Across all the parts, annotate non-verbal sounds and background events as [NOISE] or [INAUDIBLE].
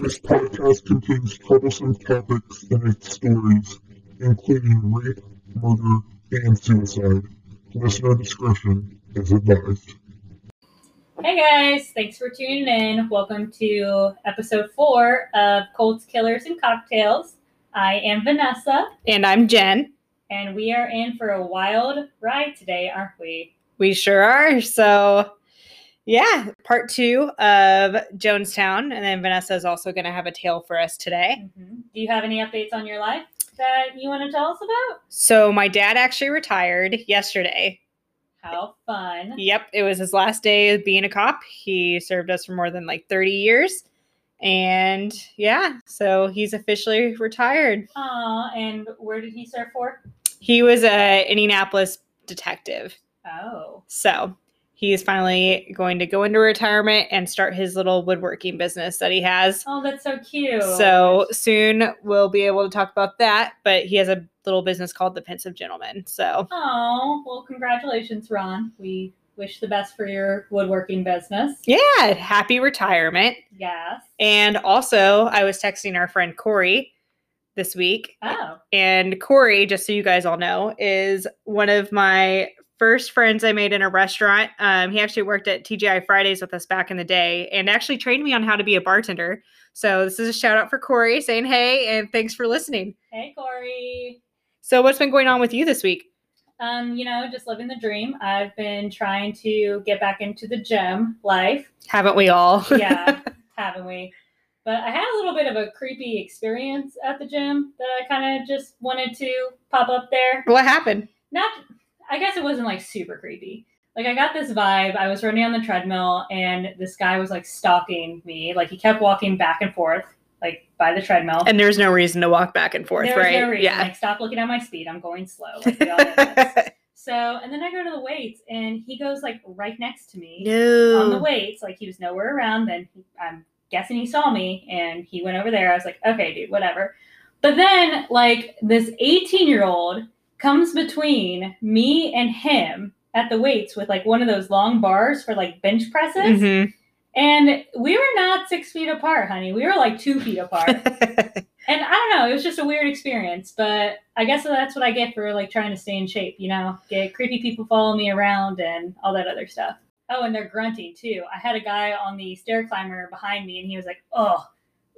This podcast contains troublesome topics and stories, including rape, murder, and suicide. Listener discretion is advised. Hey guys, thanks for tuning in. Welcome to episode four of Cults, Killers, and Cocktails. I am Vanessa, And I'm Jen. and we are in for a wild ride today, aren't we? We sure are. So, yeah, part two of Jonestown. And then Vanessa is also going to have a tale for us today. Mm-hmm. Do you have any updates on your life that you want to tell us about? So, my dad actually retired yesterday. How fun. Yep, it was his last day of being a cop. He served us for more than like 30 years. And yeah, so he's officially retired. Aw, and where did he serve for? He was a Indianapolis detective. Oh, So, he is finally going to go into retirement and start his little woodworking business that he has. oh, that's so cute. So soon we'll be able to talk about that. But he has a little business called the Pensive Gentleman. So oh, well, congratulations, Ron. We wish the best for your woodworking business. yeah, happy retirement. Yes. And also, I was texting our friend Corey this week, Oh, and Corey, just so you guys all know, is one of my first friends I made in a restaurant. Um, he actually worked at TGI Fridays with us back in the day, and actually trained me on how to be a bartender. So this is a shout out for Corey, saying hey and thanks for listening. hey, Corey. So what's been going on with you this week? Um, you know, just living the dream. I've been trying to get back into the gym life. Haven't we all? [LAUGHS] Yeah, haven't we? But I had a little bit of a creepy experience at the gym that I kind of just wanted to pop up there. what happened? Not, I guess it wasn't like super creepy. Like I got this vibe. I was running on the treadmill and this guy was like stalking me. Like he kept walking back and forth, like by the treadmill. And there's no reason to walk back and forth, there right? no reason. Like stop looking at my speed. I'm going slow. Like, we all know [LAUGHS] this. So, and then I go to the weights, and he goes like right next to me on the weights. Like he was nowhere around. Then he, I'm guessing he saw me, and he went over there. I was like, okay, dude, whatever. But then, like this 18 year old comes between me and him at the weights with like one of those long bars for like bench presses, Mhm. and we were not six feet apart, honey. We were like two feet apart. [LAUGHS] And I don't know, it was just a weird experience, but I guess that's what I get for like trying to stay in shape, you know, get creepy people follow me around and all that other stuff. Oh, and they're grunting too. I had a guy on the stair climber behind me and he was like, oh,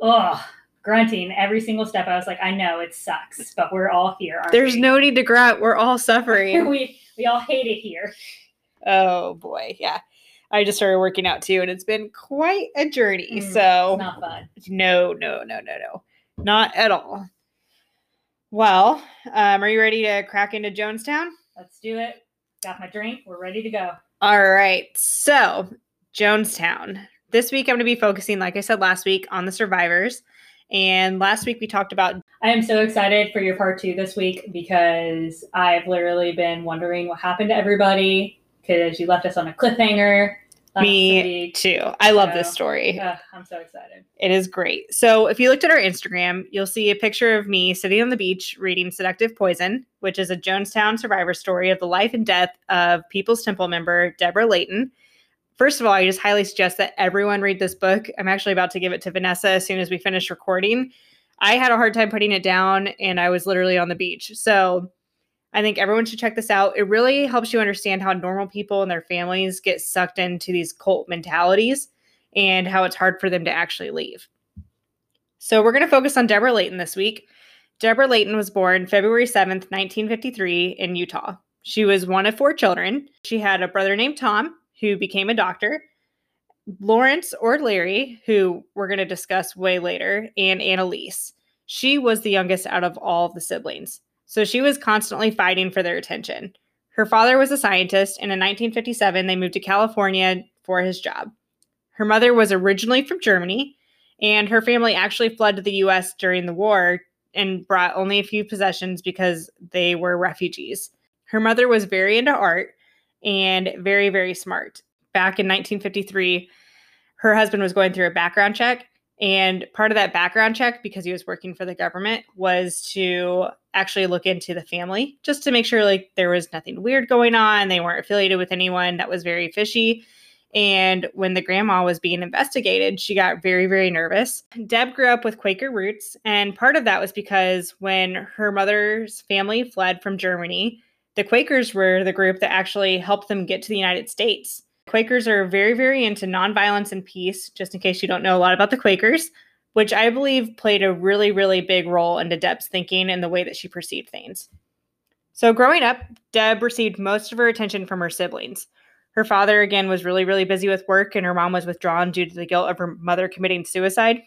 oh, grunting every single step. I was like, I know it sucks, but we're all here. There's we? no need to grunt. We're all suffering. [LAUGHS] we we all hate it here. oh boy, yeah. I just started working out too, and it's been quite a journey. Mm, so Not fun. no, no, no, no, no, not at all. Well, um, are you ready to crack into Jonestown? Let's do it. Got my drink. We're ready to go. All right. So, Jonestown. This week, I'm going to be focusing, like I said last week, on the survivors. And last week, we talked about I am so excited for your part two this week because I've literally been wondering what happened to everybody because you left us on a cliffhanger. me week. too. I love this story. Ugh, I'm so excited. It is great. So, if you looked at our Instagram, you'll see a picture of me sitting on the beach reading Seductive Poison, which is a Jonestown survivor story of the life and death of People's Temple member Deborah Layton. First of all, I just highly suggest that everyone read this book. I'm actually about to give it to Vanessa as soon as we finish recording. I had a hard time putting it down and I was literally on the beach. So, I think everyone should check this out. It really helps you understand how normal people and their families get sucked into these cult mentalities and how it's hard for them to actually leave. So we're going to focus on Deborah Layton this week. Deborah Layton was born February 7th, 1953, in Utah. She was one of four children. She had a brother named Tom, who became a doctor, Lawrence or Larry, who we're going to discuss way later, and Annalise. She was the youngest out of all of the siblings. So she was constantly fighting for their attention. Her father was a scientist, and in 1957, they moved to California for his job. Her mother was originally from Germany, and her family actually fled to the US during the war and brought only a few possessions because they were refugees. Her mother was very into art and very, very smart. Back in 1953, her husband was going through a background check. And part of that background check, because he was working for the government, was to actually look into the family just to make sure like there was nothing weird going on. They weren't affiliated with anyone that was very fishy. And when the grandma was being investigated, she got very, very nervous. Deb grew up with Quaker roots, and part of that was because when her mother's family fled from Germany, the Quakers were the group that actually helped them get to the United States. Quakers are very, very into nonviolence and peace, just in case you don't know a lot about the Quakers, which I believe played a really, really big role into Deb's thinking and the way that she perceived things. So, growing up, Deb received most of her attention from her siblings. Her father, again, was really, really busy with work, and her mom was withdrawn due to the guilt of her mother committing suicide.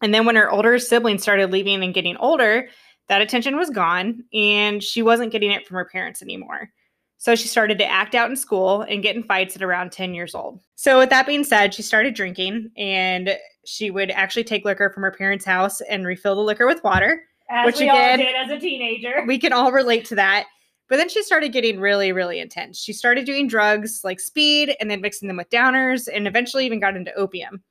And then when her older siblings started leaving and getting older, that attention was gone, and she wasn't getting it from her parents anymore. So she started to act out in school and get in fights at around 10 years old. So, with that being said, she started drinking and she would actually take liquor from her parents' house and refill the liquor with water. As Which we again- all did as a teenager. We can all relate to that. But then she started getting really, really intense. She started doing drugs like speed and then mixing them with downers and eventually even got into opium.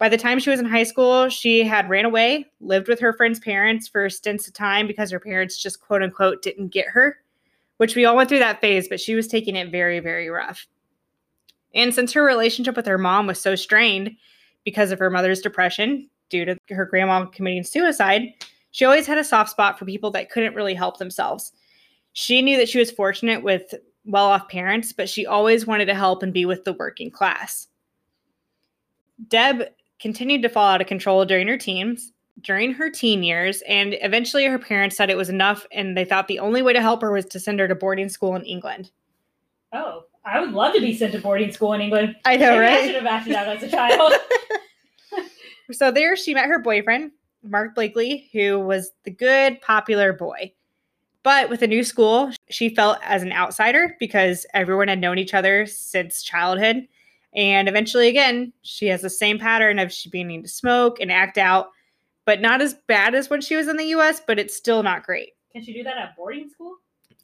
By the time she was in high school, she had ran away, lived with her friend's parents for stints of time because her parents just quote unquote didn't get her, which we all went through that phase, but she was taking it very, very rough. And since her relationship with her mom was so strained because of her mother's depression due to her grandma committing suicide, she always had a soft spot for people that couldn't really help themselves. She knew that she was fortunate with well off parents, but she always wanted to help and be with the working class. Deb continued to fall out of control during her teens, during her teen years, and eventually her parents said it was enough and they thought the only way to help her was to send her to boarding school in England. Oh, I would love to be sent to boarding school in England. I know, Maybe I right? should have acted out as a [LAUGHS] child. [LAUGHS] So there she met her boyfriend, Mark Blakely, who was the good, popular boy. But with a new school, she felt as an outsider because everyone had known each other since childhood. And eventually, again, she has the same pattern of she beginning to smoke and act out, but not as bad as when she was in the US, but it's still not great. Can she do that at boarding school?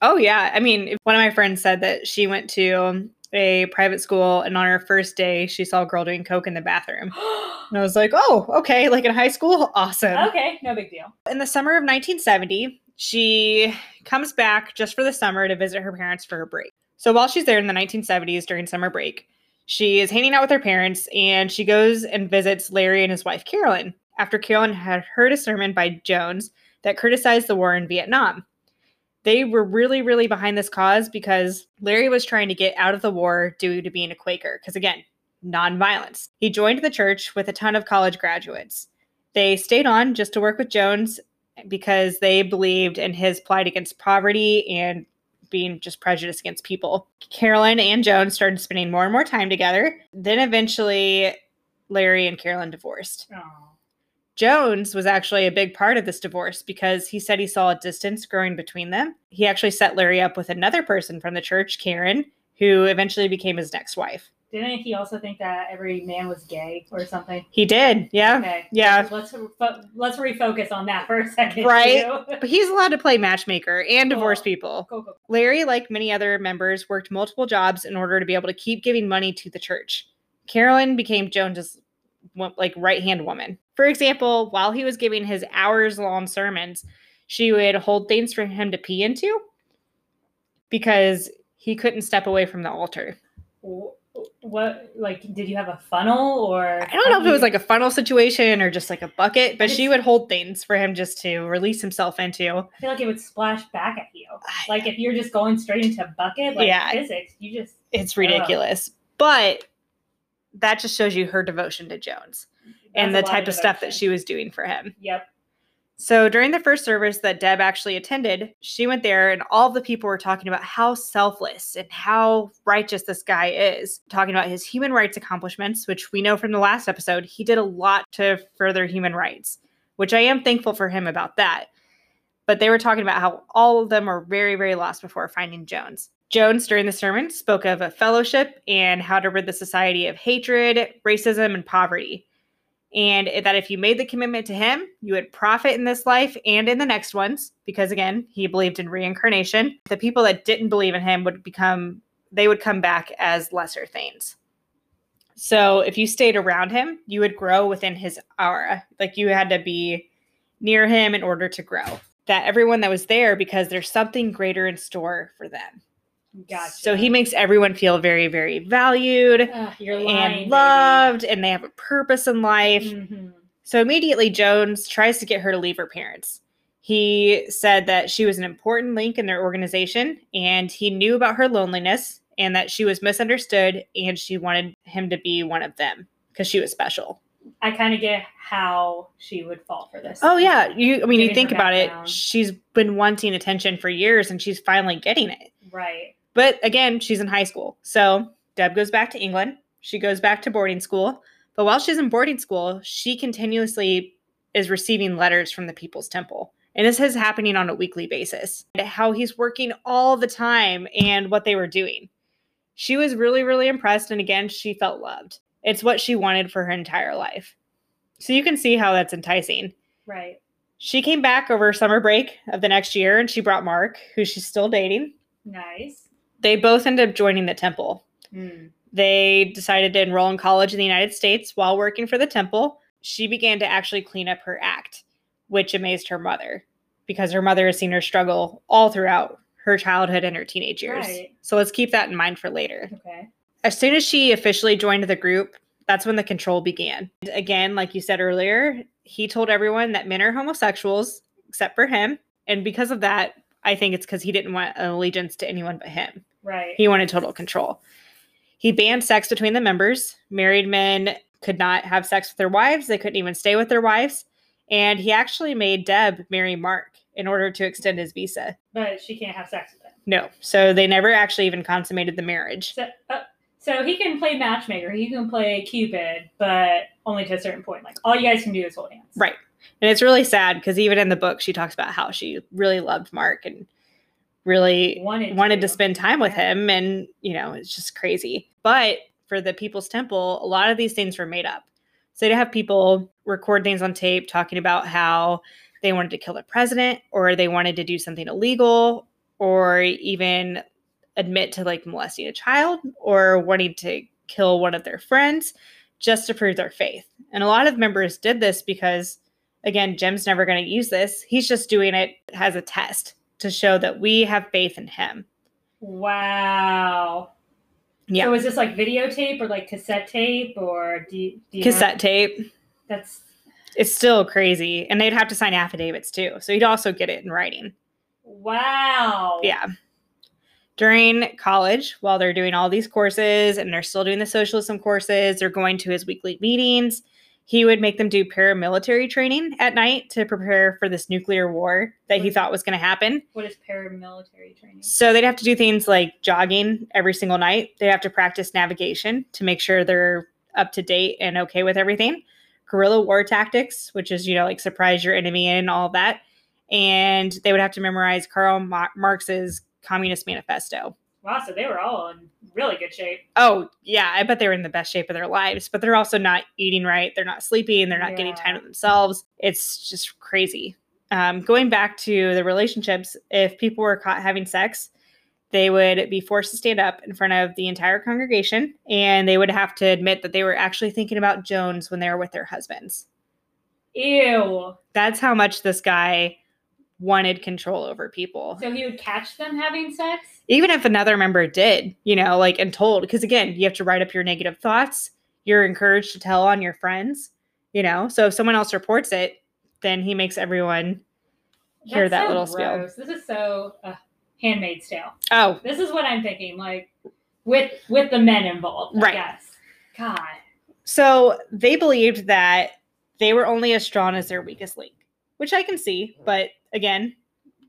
Oh, yeah. I mean, one of my friends said that she went to a private school and on her first day, she saw a girl doing coke in the bathroom. [GASPS] And I was like, oh, okay. Like in high school? Awesome. okay, no big deal. In the summer of 1970, she comes back just for the summer to visit her parents for her break. So while she's there in the 1970s during summer break, she is hanging out with her parents and she goes and visits Larry and his wife Carolyn after Carolyn had heard a sermon by Jones that criticized the war in Vietnam. They were really, really behind this cause because Larry was trying to get out of the war due to being a Quaker. Because again, nonviolence. He joined the church with a ton of college graduates. They stayed on just to work with Jones because they believed in his plight against poverty and being just prejudiced against people. Carolyn and Jones started spending more and more time together. Then eventually, Larry and Carolyn divorced. Oh. Jones was actually a big part of this divorce because he said he saw a distance growing between them. He actually set Larry up with another person from the church, Karen, who eventually became his next wife. Didn't he also think that every man was gay or something? He did, yeah. Okay. Yeah. Let's let's refocus on that for a second. Right. [LAUGHS] But he's allowed to play matchmaker and divorce people. Cool, cool. Larry, like many other members, worked multiple jobs in order to be able to keep giving money to the church. Carolyn became Jones's like right hand woman. For example, while he was giving his hours long sermons, she would hold things for him to pee into because he couldn't step away from the altar. Wh- What like did you have a funnel or I don't know if it was like a funnel situation or just like a bucket, but she would hold things for him just to release himself into. I feel like it would splash back at you. Like if you're just going straight into a bucket, like Yeah. physics, you just It's ridiculous. But that just shows you her devotion to Jones and the that's a lot type of stuff that she was doing for him. Yep. So during the first service that Deb actually attended, she went there and all the people were talking about how selfless and how righteous this guy is, talking about his human rights accomplishments, which we know from the last episode, he did a lot to further human rights, which I am thankful for him about that. But they were talking about how all of them were very, very lost before finding Jones. Jones, during the sermon, spoke of a fellowship and how to rid the society of hatred, racism, and poverty and that if you made the commitment to him, you would profit in this life and in the next ones, because again, he believed in reincarnation. The people that didn't believe in him would become, they would come back as lesser things. So if you stayed around him, you would grow within his aura. Like you had to be near him in order to grow. That everyone that was there, because there's something greater in store for them. Gotcha. So he makes everyone feel very, very valued lying, and loved, and they have a purpose in life. hmm So immediately, Jones tries to get her to leave her parents. He said that she was an important link in their organization and he knew about her loneliness and that she was misunderstood and she wanted him to be one of them because she was special. I kind of get how she would fall for this. Oh yeah, you I mean you think about it, she's been wanting attention for years and she's finally getting it. right. But again, she's in high school. So Deb goes back to England. She goes back to boarding school. But while she's in boarding school, she continuously is receiving letters from the People's Temple. And this is happening on a weekly basis. How he's working all the time and what they were doing. She was really, really impressed. And again, she felt loved. It's what she wanted for her entire life. So you can see how that's enticing. Right. She came back over summer break of the next year and she brought Mark, who she's still dating Nice. They both ended up joining the temple. Mm. They decided to enroll in college in the United States while working for the temple. She began to actually clean up her act, which amazed her mother because her mother has seen her struggle all throughout her childhood and her teenage years. Right. So let's keep that in mind for later. Okay. As soon as she officially joined the group, that's when the control began. And Again, like you said earlier, he told everyone that men are homosexuals except for him. And because of that, I think it's because he didn't want an allegiance to anyone but him. Right. He wanted total control. He banned sex between the members. Married men could not have sex with their wives, they couldn't even stay with their wives. And he actually made Deb marry Mark in order to extend his visa. but she can't have sex with him. No, so they never actually even consummated the marriage. So, uh, so he can play matchmaker. He can play Cupid, but only to a certain point. Like all you guys can do is hold hands. Right. And it's really sad because even in the book, she talks about how she really loved Mark and really Wanted wanted to to. spend time with him. And, you know, it's just crazy. But for the People's Temple, a lot of these things were made up. So to have people record things on tape talking about how they wanted to kill the president or they wanted to do something illegal or even admit to like molesting a child or wanting to kill one of their friends just to prove their faith. And a lot of members did this because, again, Jim's never going to use this. He's just doing it as a test to show that we have faith in him. Wow. Yeah. So is this like videotape or like cassette tape or do you, do you know? Cassette tape. That's It's still crazy. And they'd have to sign affidavits too. So he'd also get it in writing. wow. Yeah. During college, while they're doing all these courses and they're still doing the socialism courses, they're going to his weekly meetings. He would make them do paramilitary training at night to prepare for this nuclear war that he thought was going to happen. What is paramilitary training? So they'd have to do things like jogging every single night. They'd have to practice navigation to make sure they're up to date and okay with everything. Guerrilla war tactics, which is, you know, like surprise your enemy and all that. And they would have to memorize Karl Marx's Communist Manifesto. Wow. So they were all in really good shape. Oh, yeah, I bet they were in the best shape of their lives, but they're also not eating right. They're not sleeping. They're not getting time to themselves. It's just crazy. Um, going back to the relationships, if people were caught having sex, they would be forced to stand up in front of the entire congregation and they would have to admit that they were actually thinking about Jones when they were with their husbands. Ew. That's how much this guy wanted control over people. So he would catch them having sex? even if another member did, you know, like and told, because again, you have to write up your negative thoughts. You're encouraged to tell on your friends, you know. So if someone else reports it, then he makes everyone hear That's that so little spiel. This is so uh, Handmaid's Tale. Oh, This is what I'm thinking, like with with the men involved. Right. Yes. God. so they believed that they were only as strong as their weakest link, which I can see, but again,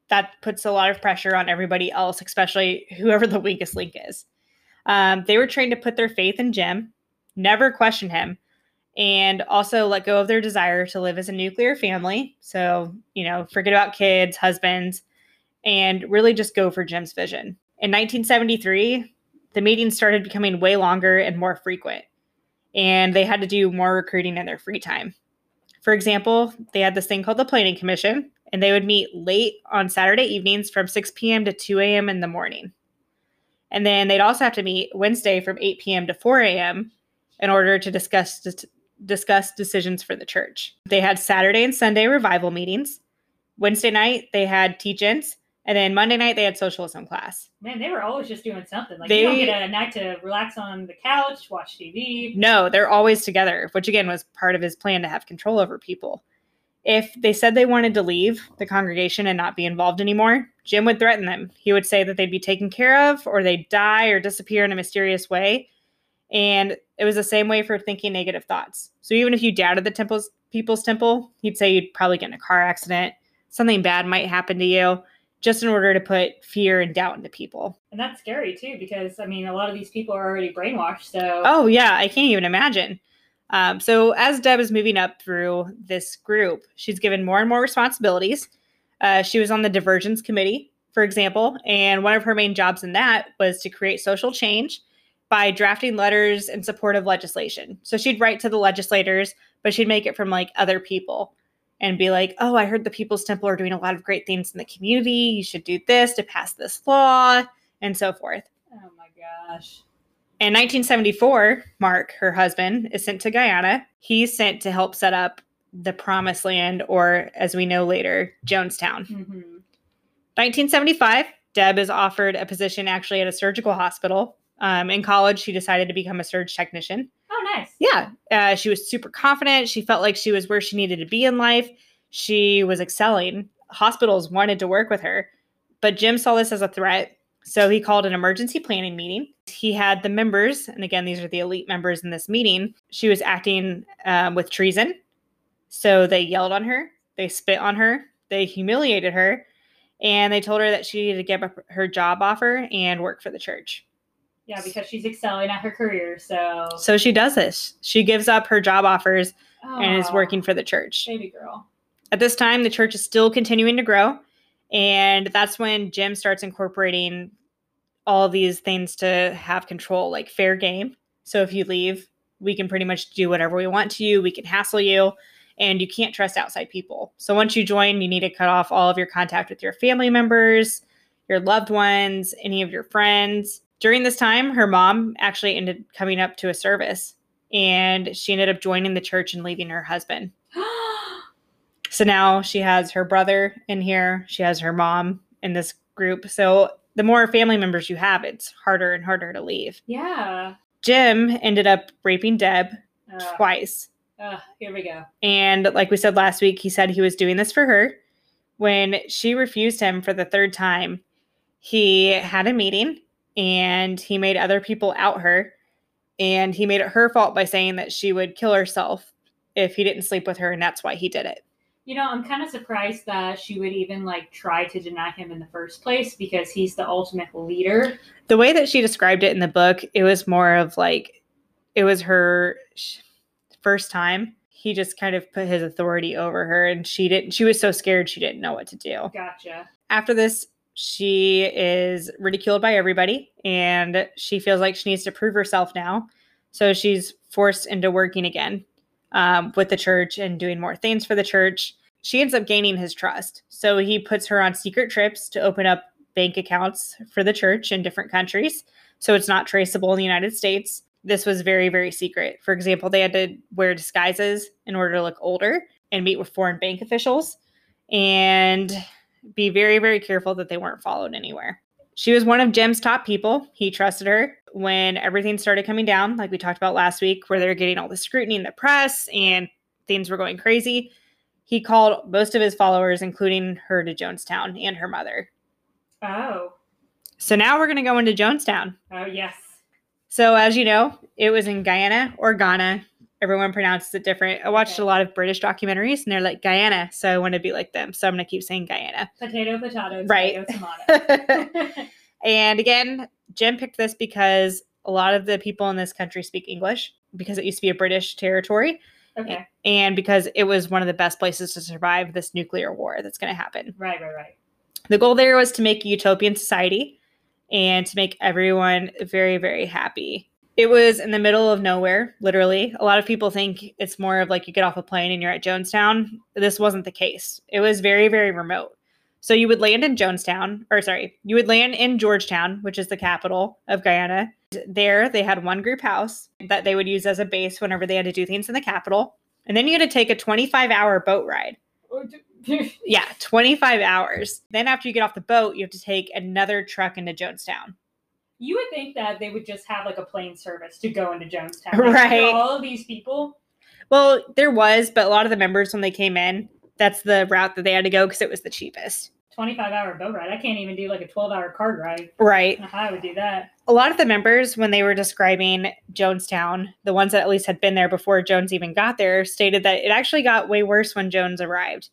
that puts a lot of pressure on everybody else, especially whoever the weakest link is. Um, they were trained to put their faith in Jim, never question him, and also let go of their desire to live as a nuclear family. So, you know, forget about kids, husbands, and really just go for Jim's vision. In 1973, the meetings started becoming way longer and more frequent, and they had to do more recruiting in their free time. For example, they had this thing called the Planning Commission, and they would meet late on Saturday evenings from 6 p.m. to 2 a.m. in the morning. And then they'd also have to meet Wednesday from 8 p.m. to 4 a.m. in order to discuss discuss decisions for the church. They had Saturday and Sunday revival meetings. Wednesday night they had teach-ins, And then Monday night they had socialism class. Man, they were always just doing something. Like you don't get a night to relax on the couch, watch TV. No, they're always together, which again was part of his plan to have control over people. If they said they wanted to leave the congregation and not be involved anymore, Jim would threaten them. He would say that they'd be taken care of or they'd die or disappear in a mysterious way. And it was the same way for thinking negative thoughts. So even if you doubted the temple's people's temple, he'd say you'd probably get in a car accident, something bad might happen to you, just in order to put fear and doubt into people. And that's scary too, because I mean, a lot of these people are already brainwashed. So Oh yeah, I can't even imagine. Um, so as Deb is moving up through this group, she's given more and more responsibilities. Uh, she was on the diversions committee, for example, and one of her main jobs in that was to create social change by drafting letters in support of legislation. So she'd write to the legislators, but she'd make it from like other people and be like, "Oh, I heard the People's Temple are doing a lot of great things in the community. You should do this to pass this law." And so forth. oh my gosh. In 1974, Mark, her husband, is sent to Guyana. He's sent to help set up the Promised Land, or as we know later, Jonestown. hmm 1975, Deb is offered a position actually at a surgical hospital. Um, in college, she decided to become a surge technician. Oh, nice. Yeah, uh, she was super confident. She felt like she was where she needed to be in life. She was excelling. Hospitals wanted to work with her, but Jim saw this as a threat. So he called an emergency planning meeting. He had the members, and again, these are the elite members in this meeting. She was acting um, with treason. So they yelled on her, they spit on her, they humiliated her, and they told her that she needed to give up her job offer and work for the church. Yeah, because she's excelling at her career. So, So she does this. She gives up her job offers and is working for the church. baby girl. At this time, the church is still continuing to grow. And that's when Jim starts incorporating all these things to have control, like fair game. So if you leave, we can pretty much do whatever we want to you, we can hassle you, and you can't trust outside people. So once you join, you need to cut off all of your contact with your family members, your loved ones, any of your friends. During this time, her mom actually ended coming up to a service and she ended up joining the church and leaving her husband. [GASPS] So now she has her brother in here. She has her mom in this group. So the more family members you have, it's harder and harder to leave. yeah. Jim ended up raping Deb Uh, twice. uh, here we go. And like we said last week, he said he was doing this for her. When she refused him for the third time, he had a meeting and he made other people out her. And he made it her fault by saying that she would kill herself if he didn't sleep with her. And that's why he did it. You know, I'm kind of surprised that she would even like try to deny him in the first place because he's the ultimate leader. the way that she described it in the book, it was more of like it was her first time. He just kind of put his authority over her, and she didn't. She was so scared she didn't know what to do. Gotcha. After this, she is ridiculed by everybody, and she feels like she needs to prove herself now. So she's forced into working again um, with the church and doing more things for the church. She ends up gaining his trust. So he puts her on secret trips to open up bank accounts for the church in different countries. So it's not traceable in the United States. This was very, very secret. For example, they had to wear disguises in order to look older and meet with foreign bank officials and be very, very careful that they weren't followed anywhere. She was one of Jim's top people. He trusted her when everything started coming down, like we talked about last week, where they're getting all the scrutiny in the press and things were going crazy. He called most of his followers, including her, to Jonestown and her mother. Oh. So now we're going to go into Jonestown. Oh yes. So, as you know, it was in Guyana or Ghana. Everyone pronounces it different. I watched Okay. a lot of British documentaries and they're like Guyana. So, I want to be like them. So, I'm going to keep saying Guyana. Potato, potato, Right. tomato, tomato. [LAUGHS] [LAUGHS] and again, Jim picked this because a lot of the people in this country speak English because it used to be a British territory okay. and because it was one of the best places to survive this nuclear war that's going to happen. Right, right, right. The goal there was to make a utopian society and to make everyone very, very happy. It was in the middle of nowhere, literally. A lot of people think it's more of like you get off a plane and you're at Jonestown. This wasn't the case. It was very, very remote. So you would land in Jonestown, or sorry, you would land in Georgetown, which is the capital of Guyana. There, they had one group house that they would use as a base whenever they had to do things in the capital. And then you had to take a 25 hour boat ride. Oh, [LAUGHS] yeah, 25 hours. Then after you get off the boat, you have to take another truck into Jonestown. you would think that they would just have like a plane service to go into Jonestown. [LAUGHS] Like, Right. All of these people. Well, there was, but a lot of the members when they came in, that's the route that they had to go because it was the cheapest. 25 hour boat ride. I can't even do like a 12 hour car ride. Right. I how I would do that. a lot of the members, when they were describing Jonestown, the ones that at least had been there before Jones even got there, stated that it actually got way worse when Jones arrived.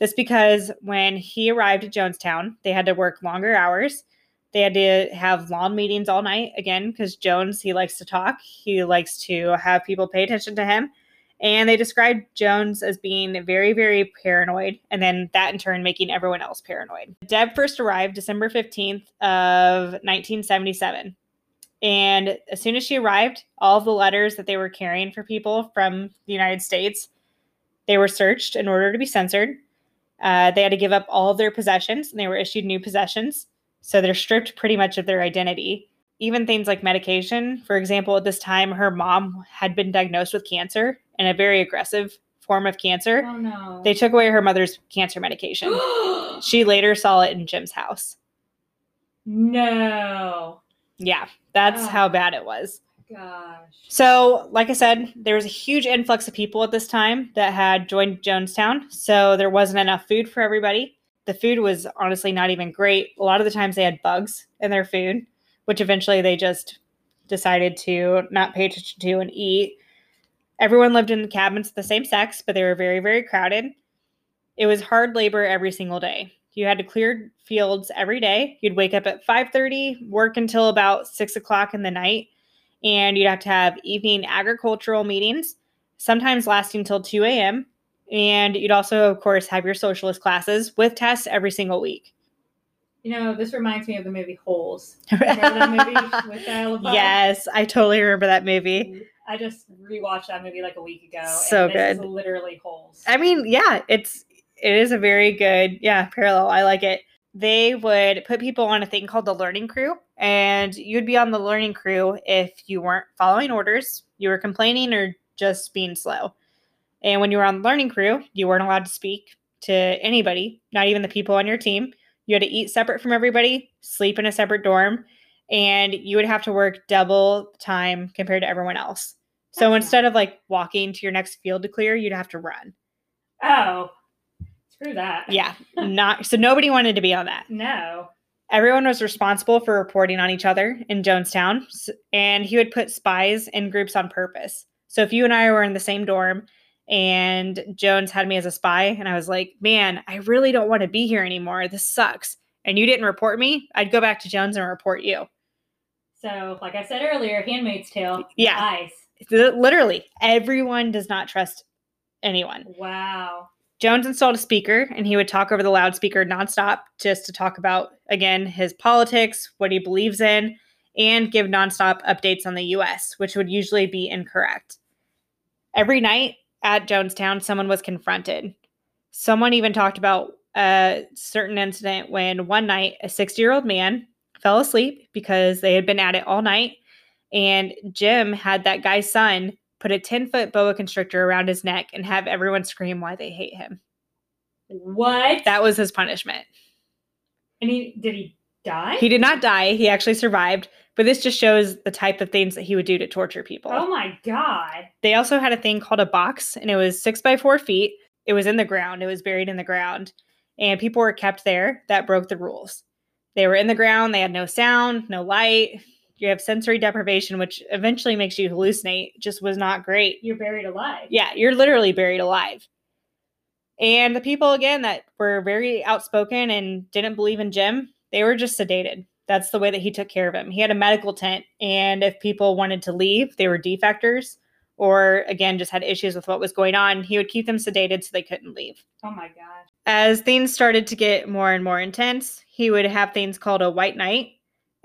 This because when he arrived at Jonestown, they had to work longer hours. They had to have long meetings all night again because Jones, he likes to talk. He likes to have people pay attention to him. And they described Jones as being very, very paranoid, and then that in turn making everyone else paranoid. Deb first arrived December 15th of 1977. And as soon as she arrived, all the letters that they were carrying for people from the United States, they were searched in order to be censored. Uh, they had to give up all of their possessions, and they were issued new possessions. So they're stripped pretty much of their identity. Even things like medication. For example, at this time, her mom had been diagnosed with cancer and a very aggressive form of cancer. Oh no. They took away her mother's cancer medication. [GASPS] she later saw it in Jim's house. no. Yeah, that's Oh. how bad it was. Gosh. So, like I said, there was a huge influx of people at this time that had joined Jonestown. So, there wasn't enough food for everybody. The food was honestly not even great. A lot of the times they had bugs in their food, which eventually they just decided to not pay attention to and eat. Everyone lived in cabins of the same sex, but they were very, very crowded. It was hard labor every single day. You had to clear fields every day. You'd wake up at 5:30, work until about six o'clock in the night and you'd have to have evening agricultural meetings, sometimes lasting till 2 a.m. And you'd also, of course, have your socialist classes with tests every single week. You know, this reminds me of the movie Holes. [LAUGHS] Remember that movie with Shia LaBeouf? yes, I totally remember that movie. I just rewatched that movie like a week ago. So good. Is literally Holes. I mean, yeah, it's it is a very good, yeah, parallel. I like it. They would put people on a thing called the learning crew, and you'd be on the learning crew if you weren't following orders, you were complaining, or just being slow. And when you were on the learning crew, you weren't allowed to speak to anybody, not even the people on your team. You had to eat separate from everybody, sleep in a separate dorm, and you would have to work double time compared to everyone else. So instead of like walking to your next field to clear, you'd have to run. oh, screw that. Yeah, [LAUGHS] not so nobody wanted to be on that. No. Everyone was responsible for reporting on each other in Jonestown, and he would put spies in groups on purpose. So if you and I were in the same dorm and Jones had me as a spy, and I was like, man, I really don't want to be here anymore. This sucks. And you didn't report me, I'd go back to Jones and report you. So, like I said earlier, Handmaid's Tale. Yeah. Literally, everyone does not trust anyone. Wow. Jones installed a speaker and he would talk over the loudspeaker nonstop just to talk about, again, his politics, what he believes in, and give nonstop updates on the US, which would usually be incorrect. Every night at Jonestown, someone was confronted. Someone even talked about a certain incident when one night a 60 year old man fell asleep because they had been at it all night. And Jim had that guy's son put a 10 foot boa constrictor around his neck and have everyone scream why they hate him. What? That was his punishment. and he did he die? He did not die, he actually survived, but this just shows the type of things that he would do to torture people. oh my god. They also had a thing called a box, and it was six by four feet. It was in the ground, it was buried in the ground, and people were kept there that broke the rules. They were in the ground, they had no sound, no light. You have sensory deprivation, which eventually makes you hallucinate, just was not great. You're buried alive. Yeah, you're literally buried alive. And the people, again, that were very outspoken and didn't believe in Jim, they were just sedated. That's the way that he took care of him. He had a medical tent, and if people wanted to leave, they were defectors or, again, just had issues with what was going on, he would keep them sedated so they couldn't leave. Oh my god. As things started to get more and more intense, he would have things called a white night,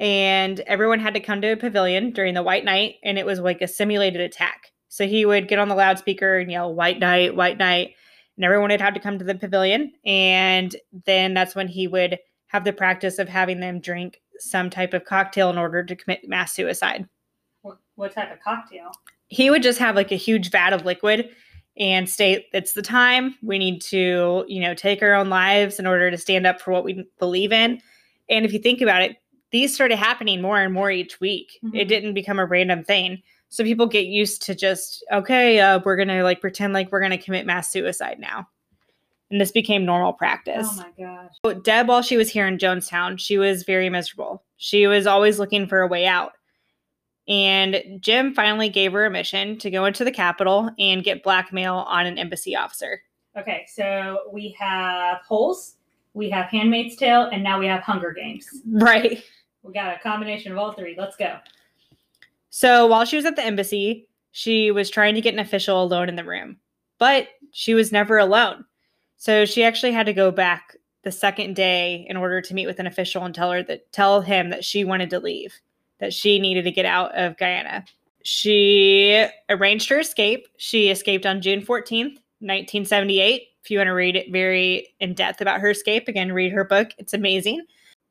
and everyone had to come to a pavilion during the white night, and it was like a simulated attack. So he would get on the loudspeaker and yell, White night, white night, and everyone would have to come to the pavilion. And then that's when he would have the practice of having them drink some type of cocktail in order to commit mass suicide What, what type of cocktail? he would just have like a huge vat of liquid and state it's the time. We need to, you know, take our own lives in order to stand up for what we believe in. And if you think about it, these started happening more and more each week. It Mhm. didn't become a random thing. So people get used to just, okay, uh, we're going to like pretend like we're going to commit mass suicide now. And this became normal practice. Oh my gosh. So Deb, while she was here in Jonestown, she was very miserable. She was always looking for a way out. And Jim finally gave her a mission to go into the capital and get blackmail on an embassy officer. Okay, so we have Holes, we have Handmaid's Tale, and now we have Hunger Games. Right. We got a combination of all three. Let's go. So while she was at the embassy, she was trying to get an official alone in the room, but she was never alone. So she actually had to go back the second day in order to meet with an official and tell her that tell him that she wanted to leave, that she needed to get out of Guyana. She arranged her escape. She escaped on June 14th, 1978. If you want to read it very in depth about her escape, again, read her book. It's amazing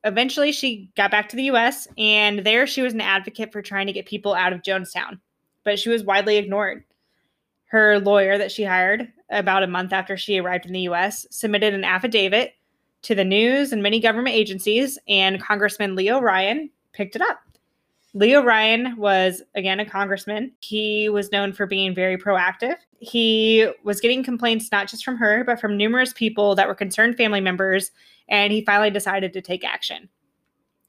eventually she got back to the US and there she was an advocate for trying to get people out of Jonestown, but she was widely ignored. Her lawyer that she hired about a month after she arrived in the US submitted an affidavit to the news and many government agencies, and Congressman Leo Ryan picked it up. Leo Ryan was, again, a congressman. He was known for being very proactive. He was getting complaints not just from her, but from numerous people that were concerned family members and he finally decided to take action.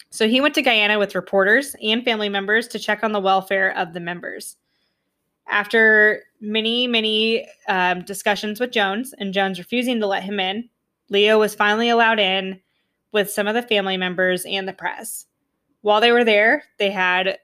So he went to Guyana with reporters and family members to check on the welfare of the members. After many, many um, discussions with Jones and Jones refusing to let him in, Leo was finally allowed in with some of the family members and the press. While they were there, they had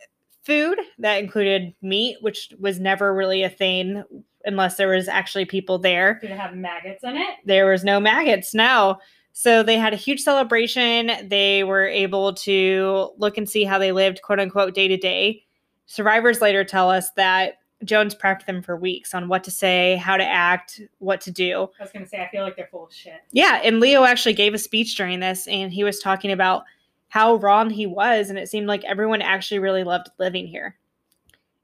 food that included meat, which was never really a thing unless there was actually people there. Did it have maggots in it? There was no maggots, no. So they had a huge celebration. They were able to look and see how they lived, quote unquote, day to day. Survivors later tell us that Jones prepped them for weeks on what to say, how to act, what to do. I was gonna say I feel like they're full of shit. Yeah, and Leo actually gave a speech during this, and he was talking about how wrong he was, and it seemed like everyone actually really loved living here.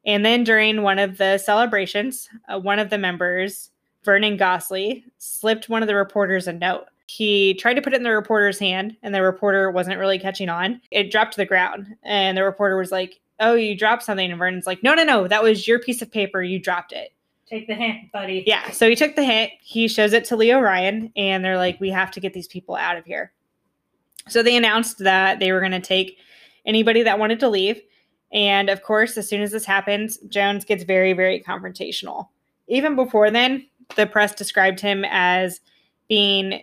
And then during one of the celebrations, uh, one of the members, Vernon Gosney, slipped one of the reporters a note. He tried to put it in the reporter's hand, and the reporter wasn't really catching on. It dropped to the ground, and the reporter was like, Oh, you dropped something. And Vernon's like, No, no, no, that was your piece of paper. You dropped it. Take the hint, buddy. Yeah. So he took the hint. He shows it to Leo Ryan, and they're like, we have to get these people out of here. So they announced that they were going to take anybody that wanted to leave. And of course, as soon as this happens, Jones gets very, very confrontational. Even before then, the press described him as being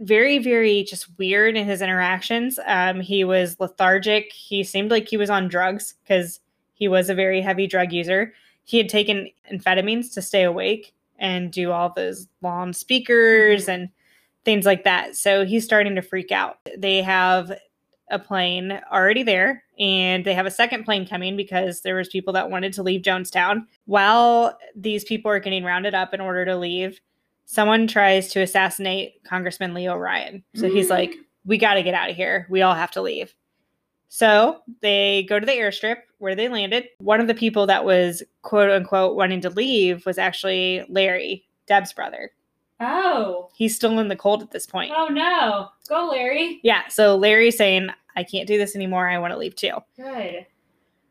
very, very just weird in his interactions. Um, he was lethargic. He seemed like he was on drugs because he was a very heavy drug user he had taken amphetamines to stay awake and do all those long speakers and things like that. So he's starting to freak out. They have a plane already there and they have a second plane coming because there was people that wanted to leave Jonestown. While these people are getting rounded up in order to leave, someone tries to assassinate Congressman Leo Ryan. So he's mm. like, "We got to get out of here. We all have to leave." So they go to the airstrip where they landed. One of the people that was quote unquote wanting to leave was actually Larry, Deb's brother. Oh. He's still in the cold at this point. Oh no. Go, Larry. Yeah, so Larry's saying, I can't do this anymore. I want to leave too. Good.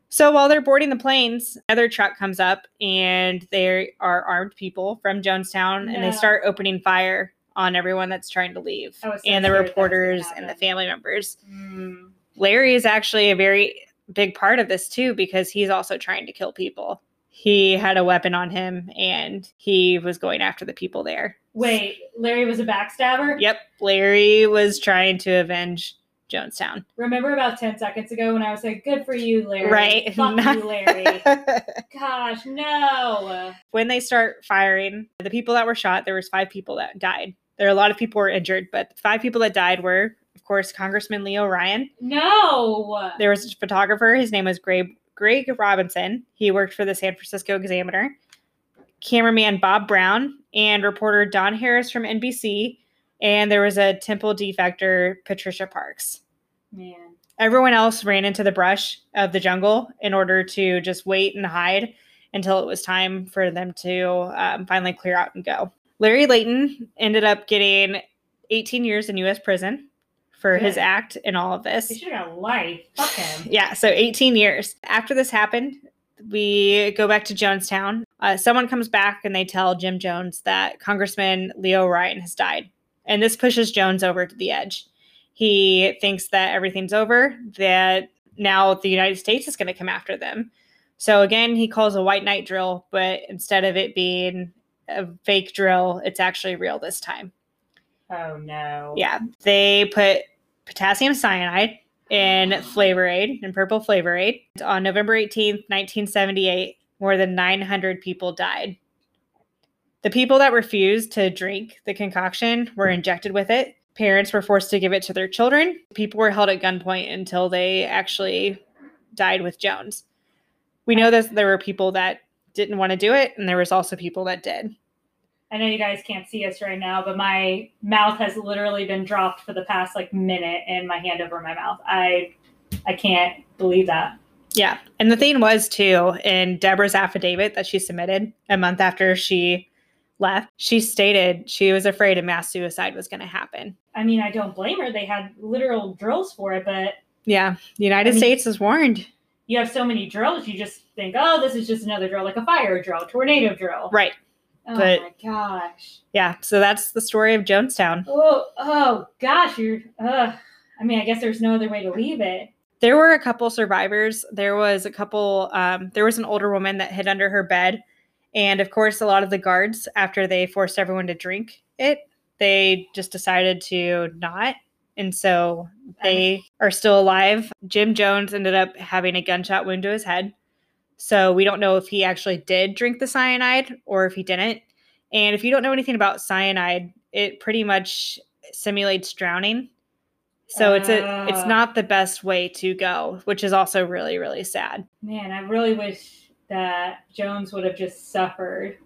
So while they're boarding the planes, another truck comes up and there are armed people from Jonestown and they start opening fire on everyone that's trying to leave so and the scared that was gonna reporters and the family members. Mm. Larry is actually a very big part of this too because he's also trying to kill people. He had a weapon on him and he was going after the people there. Wait, Larry was a backstabber? Yep, Larry was trying to avenge Jonestown. Remember about 10 seconds ago when I was like, good for you, Larry. Right. Fuck you, [LAUGHS] Larry. [LAUGHS] Gosh, no. when they start firing, the people that were shot, there was five people that died. There are a lot of people were injured, but the five people that died were, of course, Congressman Leo Ryan. No. There was a photographer. His name was Greg, Greg Robinson. He worked for the San Francisco Examiner. Cameraman Bob Brown and reporter Don Harris from NBC. And there was a temple defector, Patricia Parks. Man. Everyone else ran into the brush of the jungle in order to just wait and hide. until it was time for them to um, finally clear out and go. Larry Layton ended up getting 18 years in U.S. prison for his act in all of this. He should have life. Fuck him. Yeah, so 18 years. After this happened, we go back to Jonestown. Uh, someone comes back and they tell Jim Jones that Congressman Leo Ryan has died. And this pushes Jones over to the edge. He thinks that everything's over, that now the United States is going to come after them. So again, he calls a white night drill, but instead of it being a fake drill, it's actually real this time. Oh no. Yeah, they put potassium cyanide in Flavor Aid, in purple Flavor Aid. On November 18th, 1978, more than 900 people died. The people that refused to drink the concoction were injected with it. Parents were forced to give it to their children. People were held at gunpoint until they actually died with Jones. We know that there were people that didn't want to do it, and there was also people that did. I know you guys can't see us right now, but my mouth has literally been dropped for the past like minute and my hand over my mouth. I I can't believe that. Yeah. And the thing was, too, in Deborah's affidavit that she submitted a month after she left, she stated she was afraid a mass suicide was going to happen. I mean, I don't blame her. They had literal drills for it, but Yeah. The United I mean- States is warned. you have so many drills, you just think, oh, this is just another drill, like a fire drill, tornado drill. Right. Oh but- my gosh. Yeah. So that's the story of Jonestown. Oh, oh gosh, you're. Uh, I mean, I guess there's no other way to leave it. There were a couple survivors. There was a couple, um, there was an older woman that hid under her bed. And of course, a lot of the guards, after they forced everyone to drink it, they just decided to not. And so they are still alive. Jim Jones ended up having a gunshot wound to his head. So we don't know if he actually did drink the cyanide or if he didn't. And if you don't know anything about cyanide, it pretty much simulates drowning. So it's a it's not the best way to go, which is also really really sad. Man, I really wish that Jones would have just suffered.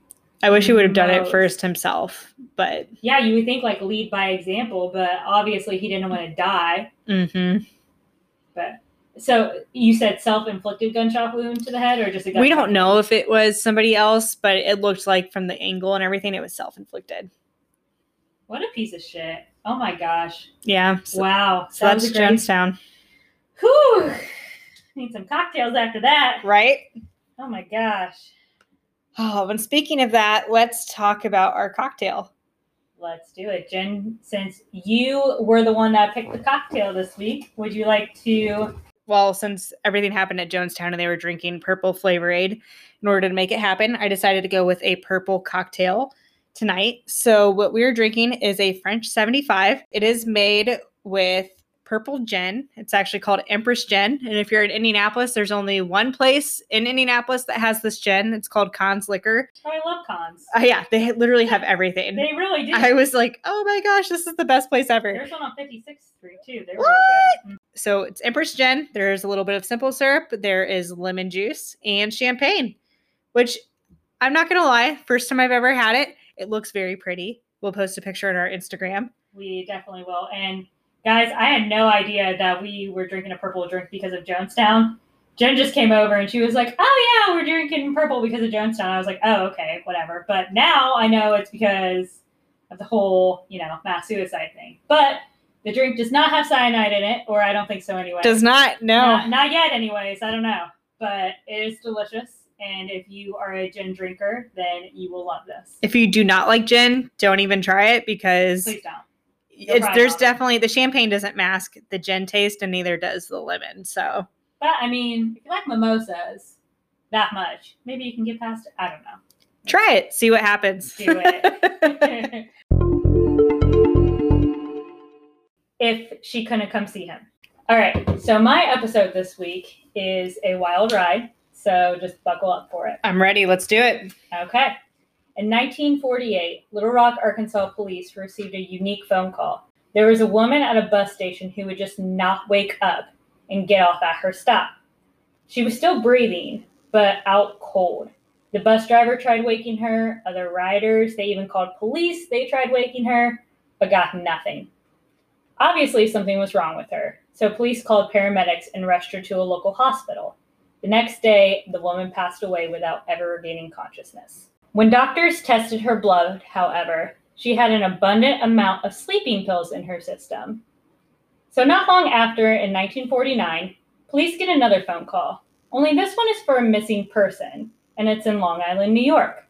I wish he would have done it first himself, but Yeah, you would think like lead by example, but obviously he didn't want to die. mhm. But so you said self-inflicted gunshot wound to the head, or just a gunshot we don't know if it was somebody else, but it looked like from the angle and everything, it was self inflicted. What a piece of shit! Oh my gosh! Yeah. So, wow. so That that's great- Jonestown, Whew. Need some cocktails after that. right? Oh my gosh. Oh, and speaking of that, let's talk about our cocktail. Let's do it. Jen, since you were the one that picked the cocktail this week, would you like to? Well, since everything happened at Jonestown and they were drinking purple flavor aid, in order to make it happen, I decided to go with a purple cocktail tonight. So, what we are drinking is a French 75. It is made with purple gin. It's actually called Empress Gin. And if you're in Indianapolis, there's only one place in Indianapolis that has this gin. It's called Kahn's Liquor. Oh, I love Kahn's. Uh, yeah, they literally have everything. They really do. I was like, oh my gosh, this is the best place ever. There's one on 56th Street too. They're What? really good. So it's Empress Gin. There's a little bit of simple syrup. There is lemon juice and champagne, which I'm not going to lie, first time I've ever had it, it looks very pretty. We'll post a picture on our Instagram. We definitely will. And guys, I had no idea that we were drinking a purple drink because of Jonestown. Jen just came over and she was like, "Oh yeah, we're drinking purple because of Jonestown." I was like, "Oh okay, whatever." But now I know it's because of the whole, you know, mass suicide thing. But the drink does not have cyanide in it, or I don't think so anyway. Does not, no. Not, not yet, anyways. I don't know, but it is delicious. And if you are a gin drinker, then you will love this. If you do not like gin, don't even try it because Please don't. it's, there's not. definitely the champagne doesn't mask the gin taste and neither does the lemon. So But I mean, if you like mimosas that much, maybe you can get past it. I don't know. try it, see what happens. Do it. [LAUGHS] [LAUGHS] if she couldn't come see him. All right. So my episode this week is a wild ride. So just buckle up for it. I'm ready. Let's do it. Okay. In 1948, Little Rock, Arkansas police received a unique phone call. There was a woman at a bus station who would just not wake up and get off at her stop. She was still breathing, but out cold. The bus driver tried waking her, other riders, they even called police, they tried waking her, but got nothing. Obviously, something was wrong with her, so police called paramedics and rushed her to a local hospital. The next day, the woman passed away without ever regaining consciousness. When doctors tested her blood, however, she had an abundant amount of sleeping pills in her system. So, not long after, in 1949, police get another phone call. Only this one is for a missing person, and it's in Long Island, New York.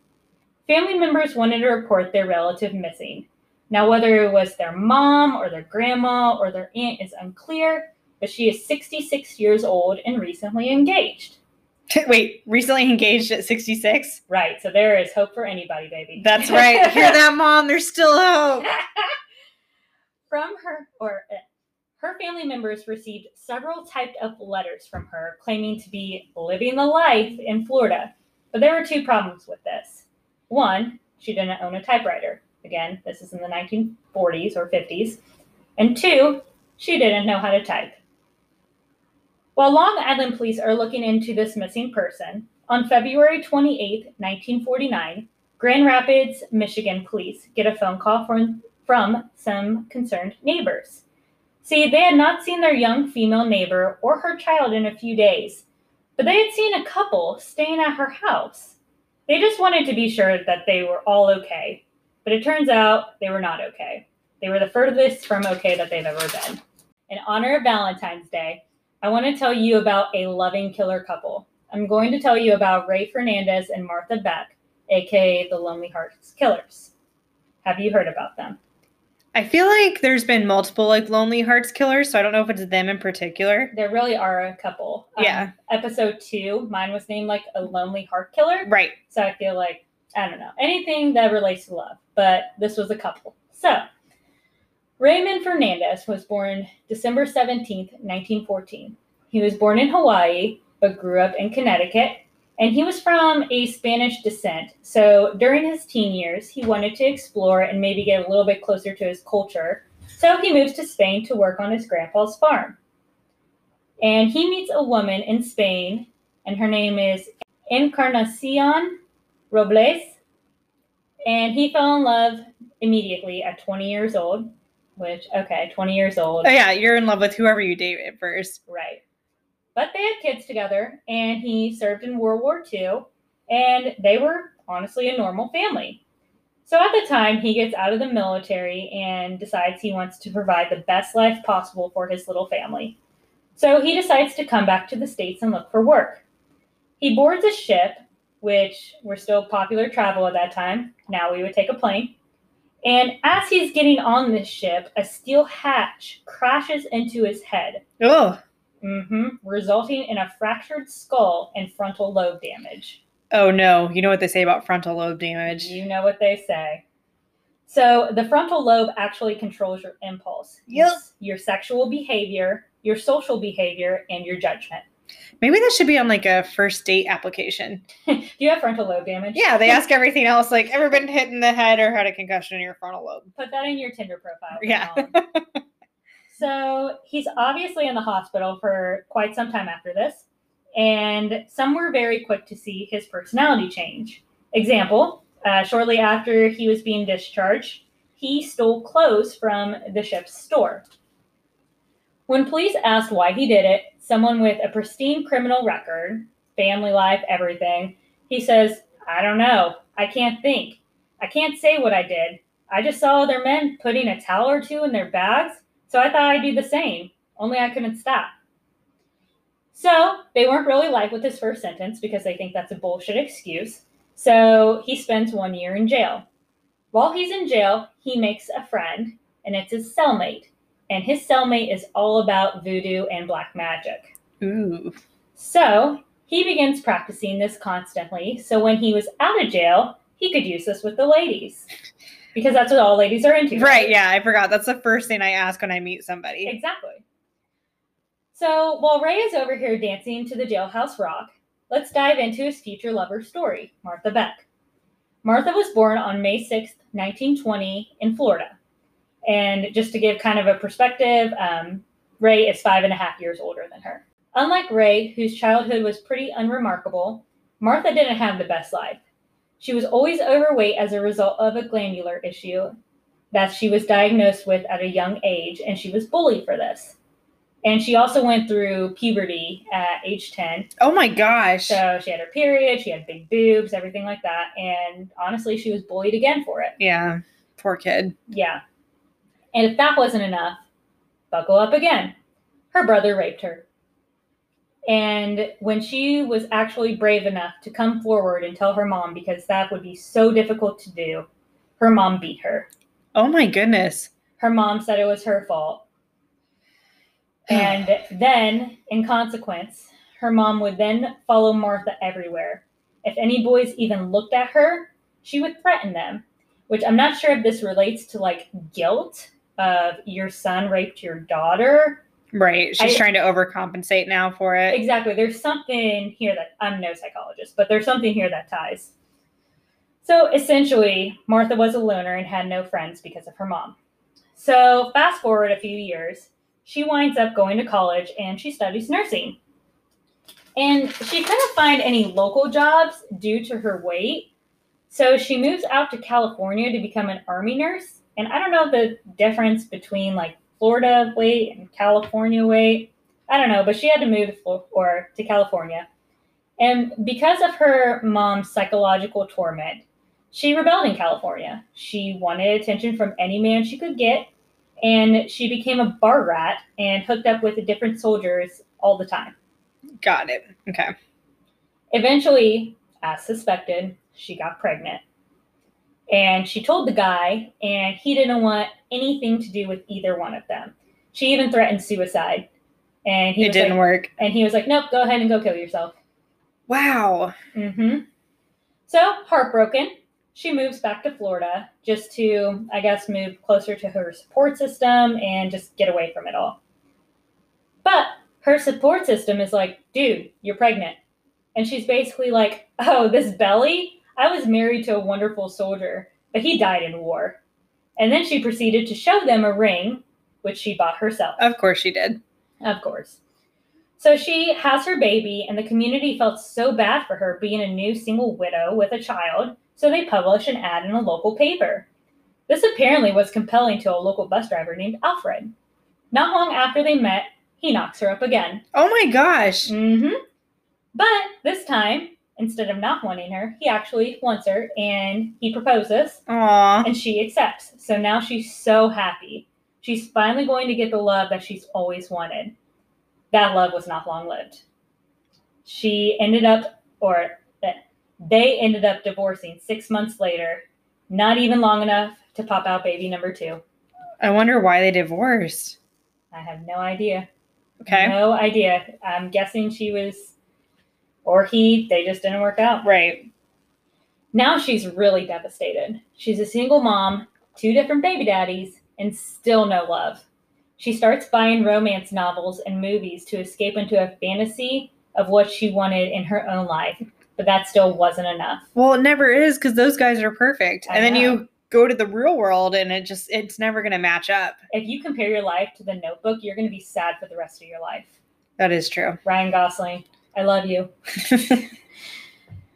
Family members wanted to report their relative missing. Now, whether it was their mom or their grandma or their aunt is unclear, but she is 66 years old and recently engaged. Wait, recently engaged at 66? Right, so there is hope for anybody, baby. That's right. [LAUGHS] Hear that, mom? There's still hope. [LAUGHS] from her or uh, her family members received several typed up letters from her claiming to be living the life in Florida. But there were two problems with this. One, she didn't own a typewriter. Again, this is in the 1940s or 50s. And two, she didn't know how to type. While Long Island police are looking into this missing person, on February 28, 1949, Grand Rapids, Michigan police get a phone call from, from some concerned neighbors. See, they had not seen their young female neighbor or her child in a few days, but they had seen a couple staying at her house. They just wanted to be sure that they were all okay, but it turns out they were not okay. They were the furthest from okay that they've ever been. In honor of Valentine's Day, I want to tell you about a loving killer couple. I'm going to tell you about Ray Fernandez and Martha Beck, aka the Lonely Hearts Killers. Have you heard about them? I feel like there's been multiple like Lonely Hearts killers, so I don't know if it's them in particular. There really are a couple. Um, Yeah. Episode two, mine was named like a Lonely Heart Killer. Right. So I feel like, I don't know, anything that relates to love, but this was a couple. So, Raymond Fernandez was born December 17th, 1914. He was born in Hawaii, but grew up in Connecticut, and he was from a Spanish descent. So, during his teen years, he wanted to explore and maybe get a little bit closer to his culture. So, he moves to Spain to work on his grandpa's farm. And he meets a woman in Spain, and her name is Encarnacion Robles, and he fell in love immediately at 20 years old. Which, okay, 20 years old, Oh yeah, you're in love with whoever you date at first. right. But they had kids together, and he served in World War II, and they were honestly a normal family. So at the time, he gets out of the military and decides he wants to provide the best life possible for his little family. So he decides to come back to the States and look for work. He boards a ship, which were still popular travel at that time. Now we would take a plane. And as he's getting on this ship, a steel hatch crashes into his head, Oh. Mm hmm resulting in a fractured skull and frontal lobe damage. Oh no. You know what they say about frontal lobe damage. You know what they say. So the frontal lobe actually controls your impulse, Yep. your sexual behavior, your social behavior, and your judgment. Maybe that should be on like a first date application. Do [LAUGHS] you have frontal lobe damage? Yeah, they [LAUGHS] ask everything else like ever been hit in the head or had a concussion in your frontal lobe. Put that in your Tinder profile. Yeah. Um, [LAUGHS] so he's obviously in the hospital for quite some time after this, and some were very quick to see his personality change. Example: uh, shortly after he was being discharged, he stole clothes from the ship's store. When police asked why he did it, someone with a pristine criminal record, family life, everything, he says, I don't know. I can't think. I can't say what I did. I just saw other men putting a towel or two in their bags, so I thought I'd do the same, only I couldn't stop. So they weren't really like with his first sentence because they think that's a bullshit excuse. So he spends one year in jail. While he's in jail, he makes a friend, and it's his cellmate. And his cellmate is all about voodoo and black magic. Ooh. So he begins practicing this constantly. So when he was out of jail, he could use this with the ladies because that's what all ladies are into. Right, yeah, I forgot. That's the first thing I ask when I meet somebody. Exactly. So while Ray is over here dancing to the jailhouse rock, let's dive into his future lover's story, Martha Beck. Martha was born on May 6th, 1920, in Florida. And just to give kind of a perspective, um, Ray is five and a half years older than her. Unlike Ray, whose childhood was pretty unremarkable, Martha didn't have the best life. She was always overweight as a result of a glandular issue that she was diagnosed with at a young age, and she was bullied for this. And she also went through puberty at age 10. Oh my gosh. So she had her period, she had big boobs, everything like that. And honestly, she was bullied again for it. yeah. Poor kid. Yeah. And if that wasn't enough, buckle up again. Her brother raped her. And when she was actually brave enough to come forward and tell her mom, because that would be so difficult to do, her mom beat her. Oh my goodness. Her mom said it was her fault. [SIGHS] And then, in consequence, her mom would then follow Martha everywhere. If any boys even looked at her, she would threaten them, which I'm not sure if this relates to like guilt of your son raped your daughter. Right. She's I- trying to overcompensate now for it. Exactly. There's something here that I'm no psychologist, but there's something here that ties. So essentially, Martha was a loner and had no friends because of her mom. So fast forward a few years, she winds up going to college and she studies nursing. And she couldn't find any local jobs due to her weight. So she moves out to California to become an army nurse. And I don't know the difference between like Florida weight and California weight. I don't know, but she had to move to to California. And because of her mom's psychological torment, she rebelled in California. She wanted attention from any man she could get, and she became a bar rat and hooked up with different soldiers all the time. Got it. Okay. Eventually, as suspected, she got pregnant. And she told the guy, and he didn't want anything to do with either one of them. She even threatened suicide. And he it didn't like, work. and he was like, "Nope, go ahead and go kill yourself." Wow. Mm-hmm. So heartbroken, she moves back to Florida just to, I guess, move closer to her support system and just get away from it all. But her support system is like, "Dude, you're pregnant," and she's basically like, "Oh, this belly? I was married to a wonderful soldier, but he died in war." And then she proceeded to show them a ring, which she bought herself. Of course she did. Of course. So she has her baby, and the community felt so bad for her being a new single widow with a child, so they published an ad in a local paper. This apparently was compelling to a local bus driver named Alfred. Not long after they met, he knocks her up again. Oh my gosh. Mm-hmm. But this time, instead of not wanting her, he actually wants her, and he proposes Aw. and she accepts. So now she's so happy. She's finally going to get the love that she's always wanted. That love was not long lived. She ended up, or they ended up divorcing six months later, not even long enough to pop out baby number two. I wonder why they divorced. I have no idea. Okay. No idea. I'm guessing she was, or he, they just didn't work out. Right. Now she's really devastated. She's a single mom, two different baby daddies, and still no love. She starts buying romance novels and movies to escape into a fantasy of what she wanted in her own life, but that still wasn't enough. Well, it never is because those guys are perfect. I and then know. you go to the real world and it just it's never gonna match up. If you compare your life to the notebook, you're going to be sad for the rest of your life. That is true. Ryan Gosling, I love you. [LAUGHS]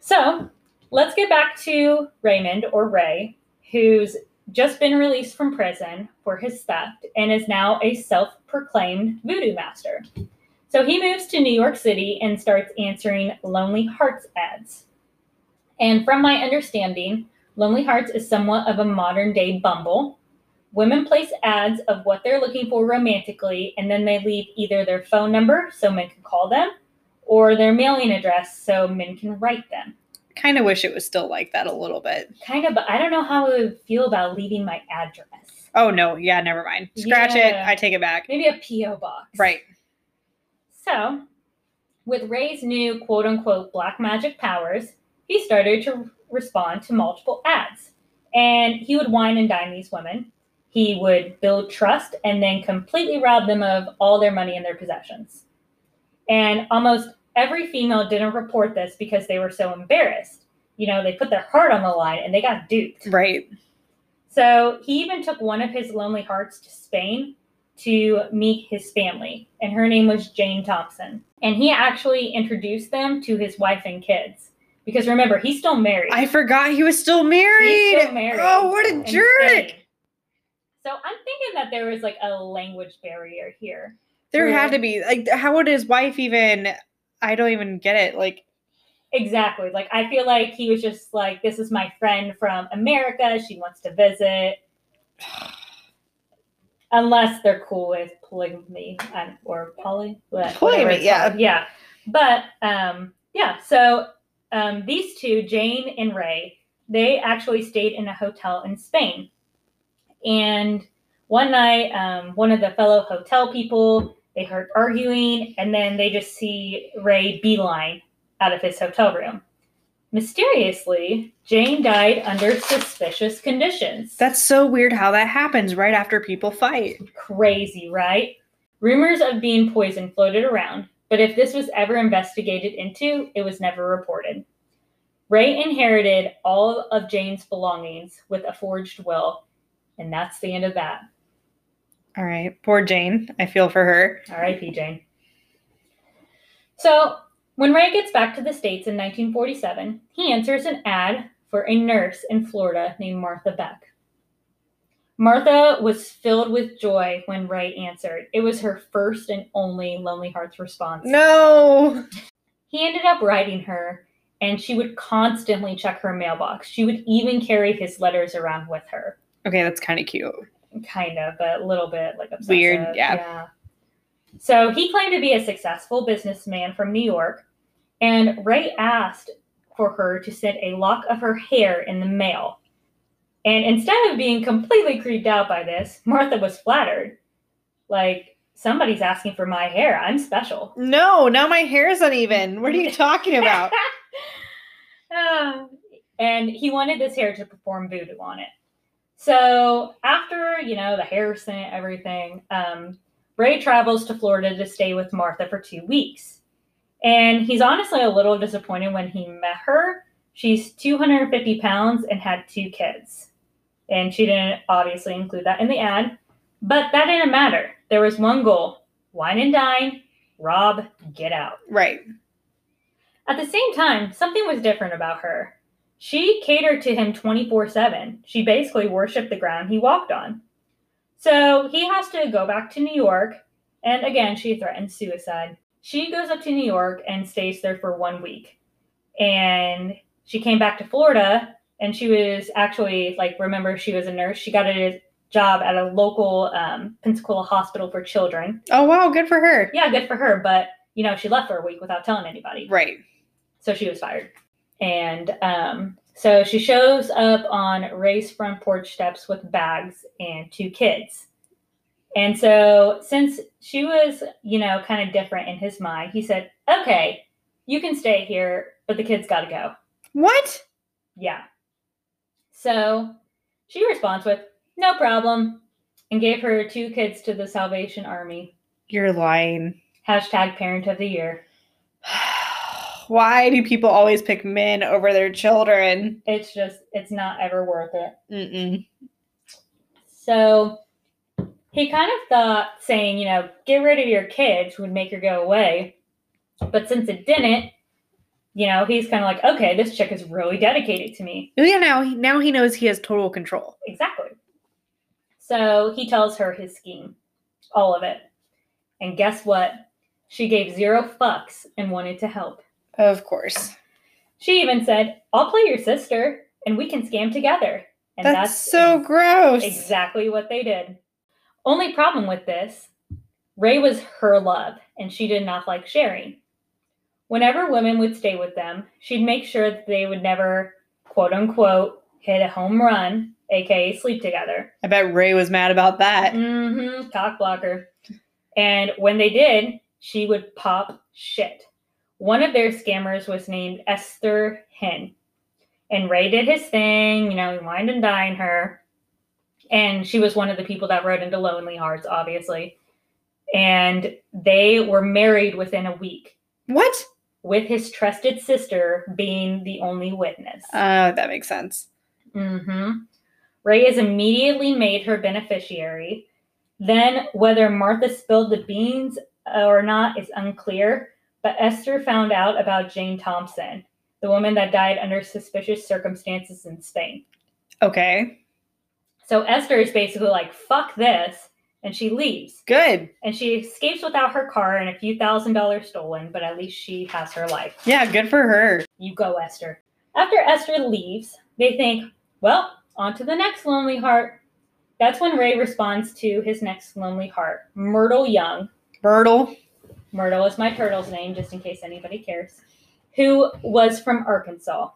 So let's get back to Raymond or Ray, who's just been released from prison for his theft and is now a self proclaimed voodoo master. So he moves to New York City and starts answering Lonely Hearts ads. And from my understanding, Lonely Hearts is somewhat of a modern day Bumble. Women place ads of what they're looking for romantically, and then they leave either their phone number so men can call them or their mailing address so men can write them. kind of wish it was still like that a little bit. Kind of, but I don't know how I would feel about leaving my address. Oh no, yeah, never mind. Scratch Yeah. it. I take it back. Maybe a P.O. box. Right. So, with Ray's new quote unquote black magic powers, he started to respond to multiple ads. And he would wine and dine these women. He would build trust and then completely rob them of all their money and their possessions. And almost every female didn't report this because they were so embarrassed. You know, they put their heart on the line and they got duped. Right. So he even took one of his lonely hearts to Spain to meet his family, and her name was Jane Thompson. And he actually introduced them to his wife and kids. Because remember, he's still married. I forgot he was still married. He's still married. Oh, what a jerk. Spain. So I'm thinking that there was like a language barrier here. There Really? had to be like how would his wife even I don't even get it. Like Exactly. Like I feel like he was just like, this is my friend from America. She wants to visit. [SIGHS] Unless they're cool with polygamy and, or poly, Polygamy, yeah. called. yeah. But um, yeah, so um, these two, Jane and Ray, they actually stayed in a hotel in Spain. And one night, um, one of the fellow hotel people they heard arguing, and then they just see Ray beeline out of his hotel room. Mysteriously, Jane died under suspicious conditions. that's so weird how that happens right after people fight. crazy, right? Rumors of being poisoned floated around, but if this was ever investigated into, it was never reported. Ray inherited all of Jane's belongings with a forged will, and that's the end of that. All right. Poor Jane. I feel for her. R.I.P. Jane. So, when Ray gets back to the States in 1947, he answers an ad for a nurse in Florida named Martha Beck. Martha was filled with joy when Ray answered. It was her first and only Lonely Hearts response. No. He ended up writing her, and she would constantly check her mailbox. She would even carry his letters around with her. Okay, that's kind of cute. Kind of, but a little bit like obsessive. Weird, yeah. So he claimed to be a successful businessman from New York, and Ray asked for her to send a lock of her hair in the mail. And instead of being completely creeped out by this, Martha was flattered. Like, somebody's asking for my hair. I'm special. No, now my hair is uneven. What are you talking about? Ah, [LAUGHS] and he wanted this hair to perform voodoo on it. So after you know the hair sent, everything, um, Ray travels to Florida to stay with Martha for two weeks, and he's honestly a little disappointed when he met her. She's 250 pounds and had two kids, and she didn't obviously include that in the ad, but that didn't matter. There was one goal: wine and dine, rob, get out. right. At the same time, something was different about her. She catered to him 24 7. She basically worshiped the ground he walked on. So he has to go back to New York, and again, she threatens suicide. She goes up to New York and stays there for one week. And she came back to Florida, and she was actually, like, remember, she was a nurse. She got a job at a local um, Pensacola hospital for children. Oh wow, good for her. Yeah, good for her, but, you know, she left for a week without telling anybody. Right. So she was fired. And um, so she shows up on Ray's front porch steps with bags and two kids. And so, since she was, you know, kind of different in his mind, he said, okay, you can stay here, but the kids got to go. What? Yeah. So she responds with, no problem, and gave her two kids to the Salvation Army. You're lying. Hashtag parent of the year. [SIGHS] [SIGHS] [SIGHS] Why do people always pick men over their children? It's just, it's not ever worth it. Mm-mm. So he kind of thought saying, you know, get rid of your kids would make her go away. But since it didn't, you know, he's kind of like, okay, this chick is really dedicated to me. Oh, Yeah, now he, now he knows he has total control. Exactly. So he tells her his scheme, all of it. And guess what? She gave zero fucks and wanted to help. Of course. She even said, I'll play your sister and we can scam together. And That's, that's, so gross. Exactly what they did. Only problem with this Ray was her love, and she did not like sharing. Whenever women would stay with them, she'd make sure that they would never, quote unquote, hit a home run, aka sleep together. I bet Ray was mad about that. Mm-hmm. Cock blocker. And when they did, she would pop shit. One of their scammers was named Esther Henne. And Ray did his thing, you know, he wined and dined her. And she was one of the people that wrote into Lonely Hearts, obviously. And they were married within a week, What? with his trusted sister being the only witness. Oh, that makes sense. hmm Ray is immediately made her beneficiary. Then, whether Martha spilled the beans or not is unclear, but Esther found out about Jane Thompson, the woman that died under suspicious circumstances in Spain. Okay. So Esther is basically like, fuck this. and she leaves. Good. And she escapes without her car and a few thousand dollars stolen, but at least she has her life. Yeah, good for her. You go, Esther. After Esther leaves, they think, well, on to the next lonely heart. That's when Ray responds to his next lonely heart, Myrtle Young. Myrtle. Myrtle is my turtle's name, just in case anybody cares, who was from Arkansas,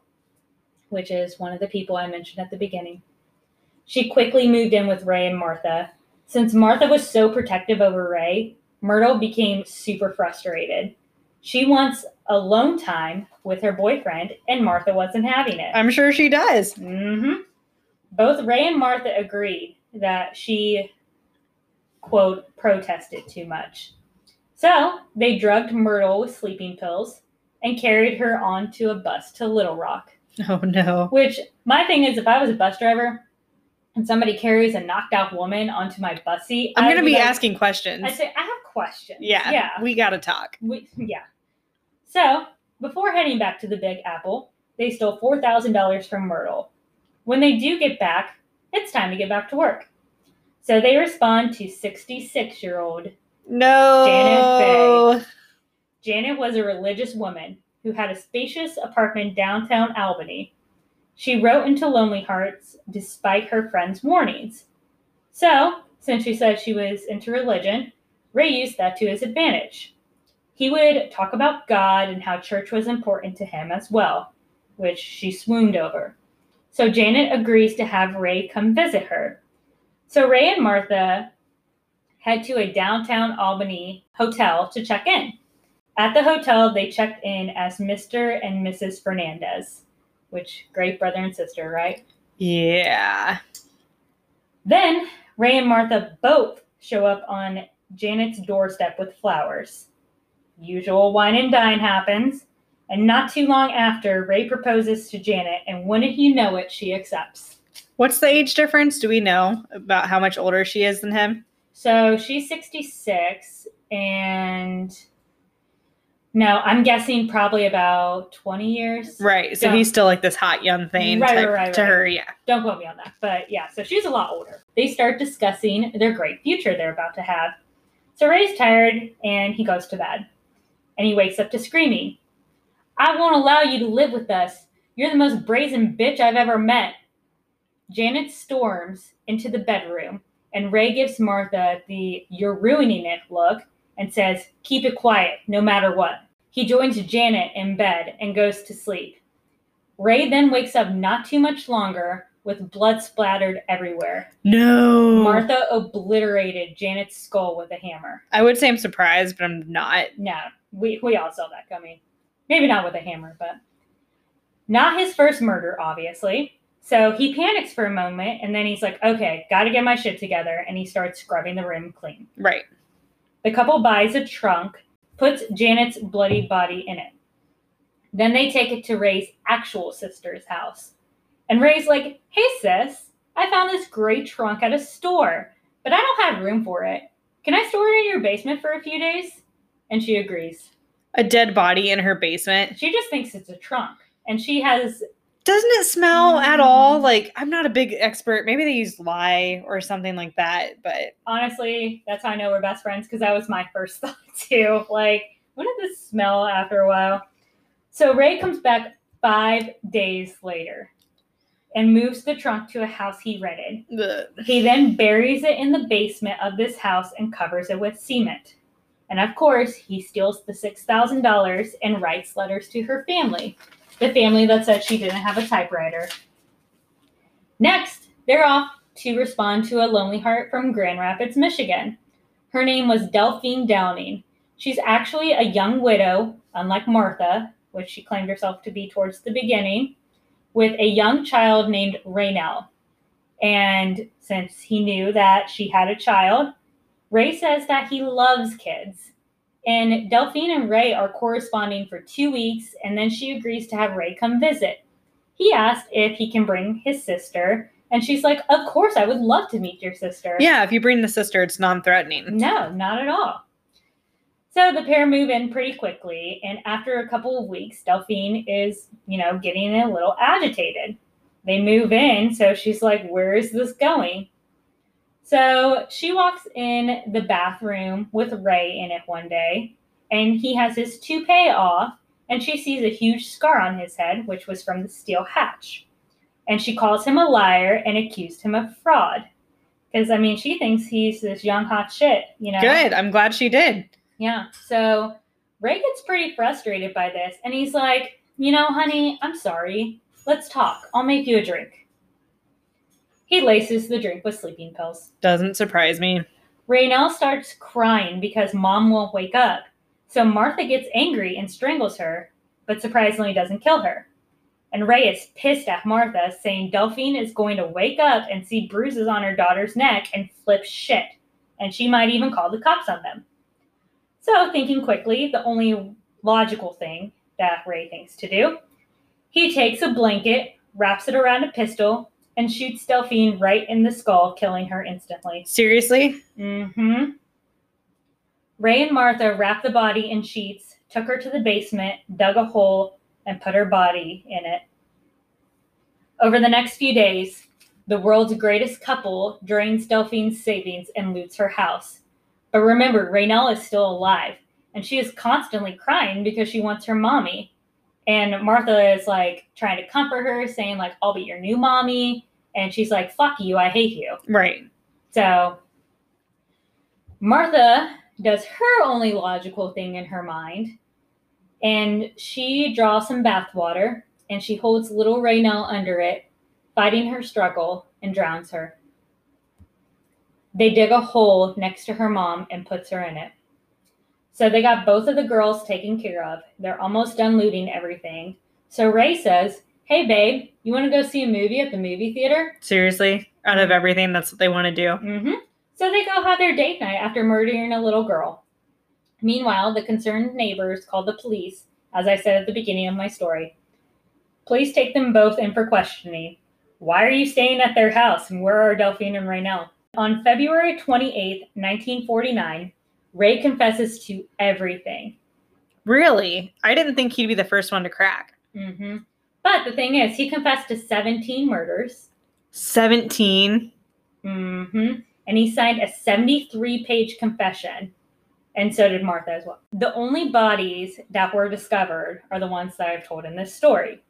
which is one of the people I mentioned at the beginning. She quickly moved in with Ray and Martha. Since Martha was so protective over Ray, Myrtle became super frustrated. She wants alone time with her boyfriend, and Martha wasn't having it. I'm sure she does. hmm Both Ray and Martha agreed that she, quote, protested too much. So they drugged Myrtle with sleeping pills and carried her onto a bus to Little Rock. Oh no. Which, my thing is, if I was a bus driver and somebody carries a knocked out woman onto my bus seat, I'm gonna be like- asking questions. I'd say, I have questions. yeah. Yeah. We gotta talk. We, yeah. So, before heading back to the Big Apple, they stole $4,000 from Myrtle. When they do get back, it's time to get back to work. So they respond to 66 year old No. Janet Janet was a religious woman who had a spacious apartment downtown Albany. She wrote into Lonely Hearts despite her friends' warnings. So, since she said she was into religion, Ray used that to his advantage. He would talk about God and how church was important to him as well, which she swooned over. So Janet agrees to have Ray come visit her. So Ray and Martha head to a downtown Albany hotel to check in. At the hotel, they checked in as Mr. and Mrs. Fernandez, which great brother and sister, right? Yeah. Then Ray and Martha both show up on Janet's doorstep with flowers. Usual wine and dine happens, and not too long after, Ray proposes to Janet, and wouldn't you know it, she accepts. What's the age difference? Do we know about how much older she is than him? So she's 66, and no, I'm guessing probably about 20 years. Right. So Yeah. he's still like this hot young thing Right, right, right, to her. Yeah. Don't quote me on that. But yeah, so she's a lot older. They start discussing their great future they're about to have. So Ray's tired and he goes to bed. And he wakes up to screaming, I won't allow you to live with us. You're the most brazen bitch I've ever met. Janet storms into the bedroom and Ray gives Martha the you're ruining it look and says, Keep it quiet, no matter what. He joins Janet in bed and goes to sleep. Ray then wakes up not too much longer with blood splattered everywhere. No. Martha obliterated Janet's skull with a hammer. I would say I'm surprised, but I'm not. No, we, we all saw that coming. Maybe not with a hammer, but not his first murder, obviously. So he panics for a moment and then he's like, okay, gotta get my shit together. And he starts scrubbing the room clean. Right. The couple buys a trunk, puts Janet's bloody body in it. Then they take it to Ray's actual sister's house. And Ray's like, hey, sis, I found this great trunk at a store, but I don't have room for it. Can I store it in your basement for a few days? And she agrees. A dead body in her basement. She just thinks it's a trunk. And she has, Doesn't it smell at all? Mm. Like I'm not a big expert. Maybe they use lye or something like that. But honestly, that's how I know we're best friends because that was my first [LAUGHS] thought too. Like, wouldn't this smell after a while? So Ray comes back five days later and moves the trunk to a house he rented. ugh. He then buries it in the basement of this house and covers it with cement. And of course, he steals the $6,000 and writes letters to her family, the family that said she didn't have a typewriter. Next, they're off to respond to a lonely heart from Grand Rapids, Michigan. Her name was Delphine Downing. She's actually a young widow, unlike Martha, which she claimed herself to be towards the beginning, with a young child named Rainelle. And since he knew that she had a child, Ray says that he loves kids. And Delphine and Ray are corresponding for two weeks, and then she agrees to have Ray come visit. He asked if he can bring his sister, and she's like, Of course, I would love to meet your sister. Yeah, if you bring the sister, it's non-threatening. No, not at all. So the pair move in pretty quickly, and after a couple of weeks, Delphine is, you know, getting a little agitated. They move in, so she's like, Where is this going? So she walks in the bathroom with Ray in it one day, and he has his toupee off, and she sees a huge scar on his head, which was from the steel hatch. And she calls him a liar and accused him of fraud. Because, I mean, she thinks he's this young hot shit, you know? Good. I'm glad she did. Yeah. So Ray gets pretty frustrated by this, and he's like, You know, honey, I'm sorry. Let's talk. I'll make you a drink. He laces the drink with sleeping pills. Doesn't surprise me. Rainelle starts crying because mom won't wake up. So Martha gets angry and strangles her, but surprisingly doesn't kill her. And Ray is pissed at Martha, saying Delphine is going to wake up and see bruises on her daughter's neck and flip shit. And she might even call the cops on them. So, thinking quickly, the only logical thing that Ray thinks to do, he takes a blanket, wraps it around a pistol, and shoots Delphine right in the skull, killing her instantly. Seriously? Mm-hmm. Ray and Martha wrapped the body in sheets, took her to the basement, dug a hole, and put her body in it. Over the next few days, the world's greatest couple drains Delphine's savings and loots her house. But remember, Rainelle is still alive, and she is constantly crying because she wants her mommy. And Martha is like trying to comfort her, saying, like, I'll be your new mommy. And she's like, fuck you, I hate you. Right. So Martha does her only logical thing in her mind, and she draws some bathwater and she holds little Rainelle under it, fighting her struggle, and drowns her. They dig a hole next to her mom and puts her in it. So they got both of the girls taken care of. They're almost done looting everything. So Ray says, Hey babe, you want to go see a movie at the movie theater? Seriously? Out of everything, that's what they want to do. Mm-hmm. So they go have their date night after murdering a little girl. Meanwhile, the concerned neighbors call the police, as I said at the beginning of my story. Police take them both in for questioning. Why are you staying at their house, and where are Delphine and Rainelle? On February 28, 1949, Ray confesses to everything. Really? I didn't think he'd be the first one to crack. hmm But the thing is, he confessed to 17 murders. 17. Mm-hmm. And he signed a 73 page confession. And so did Martha as well. The only bodies that were discovered are the ones that I've told in this story.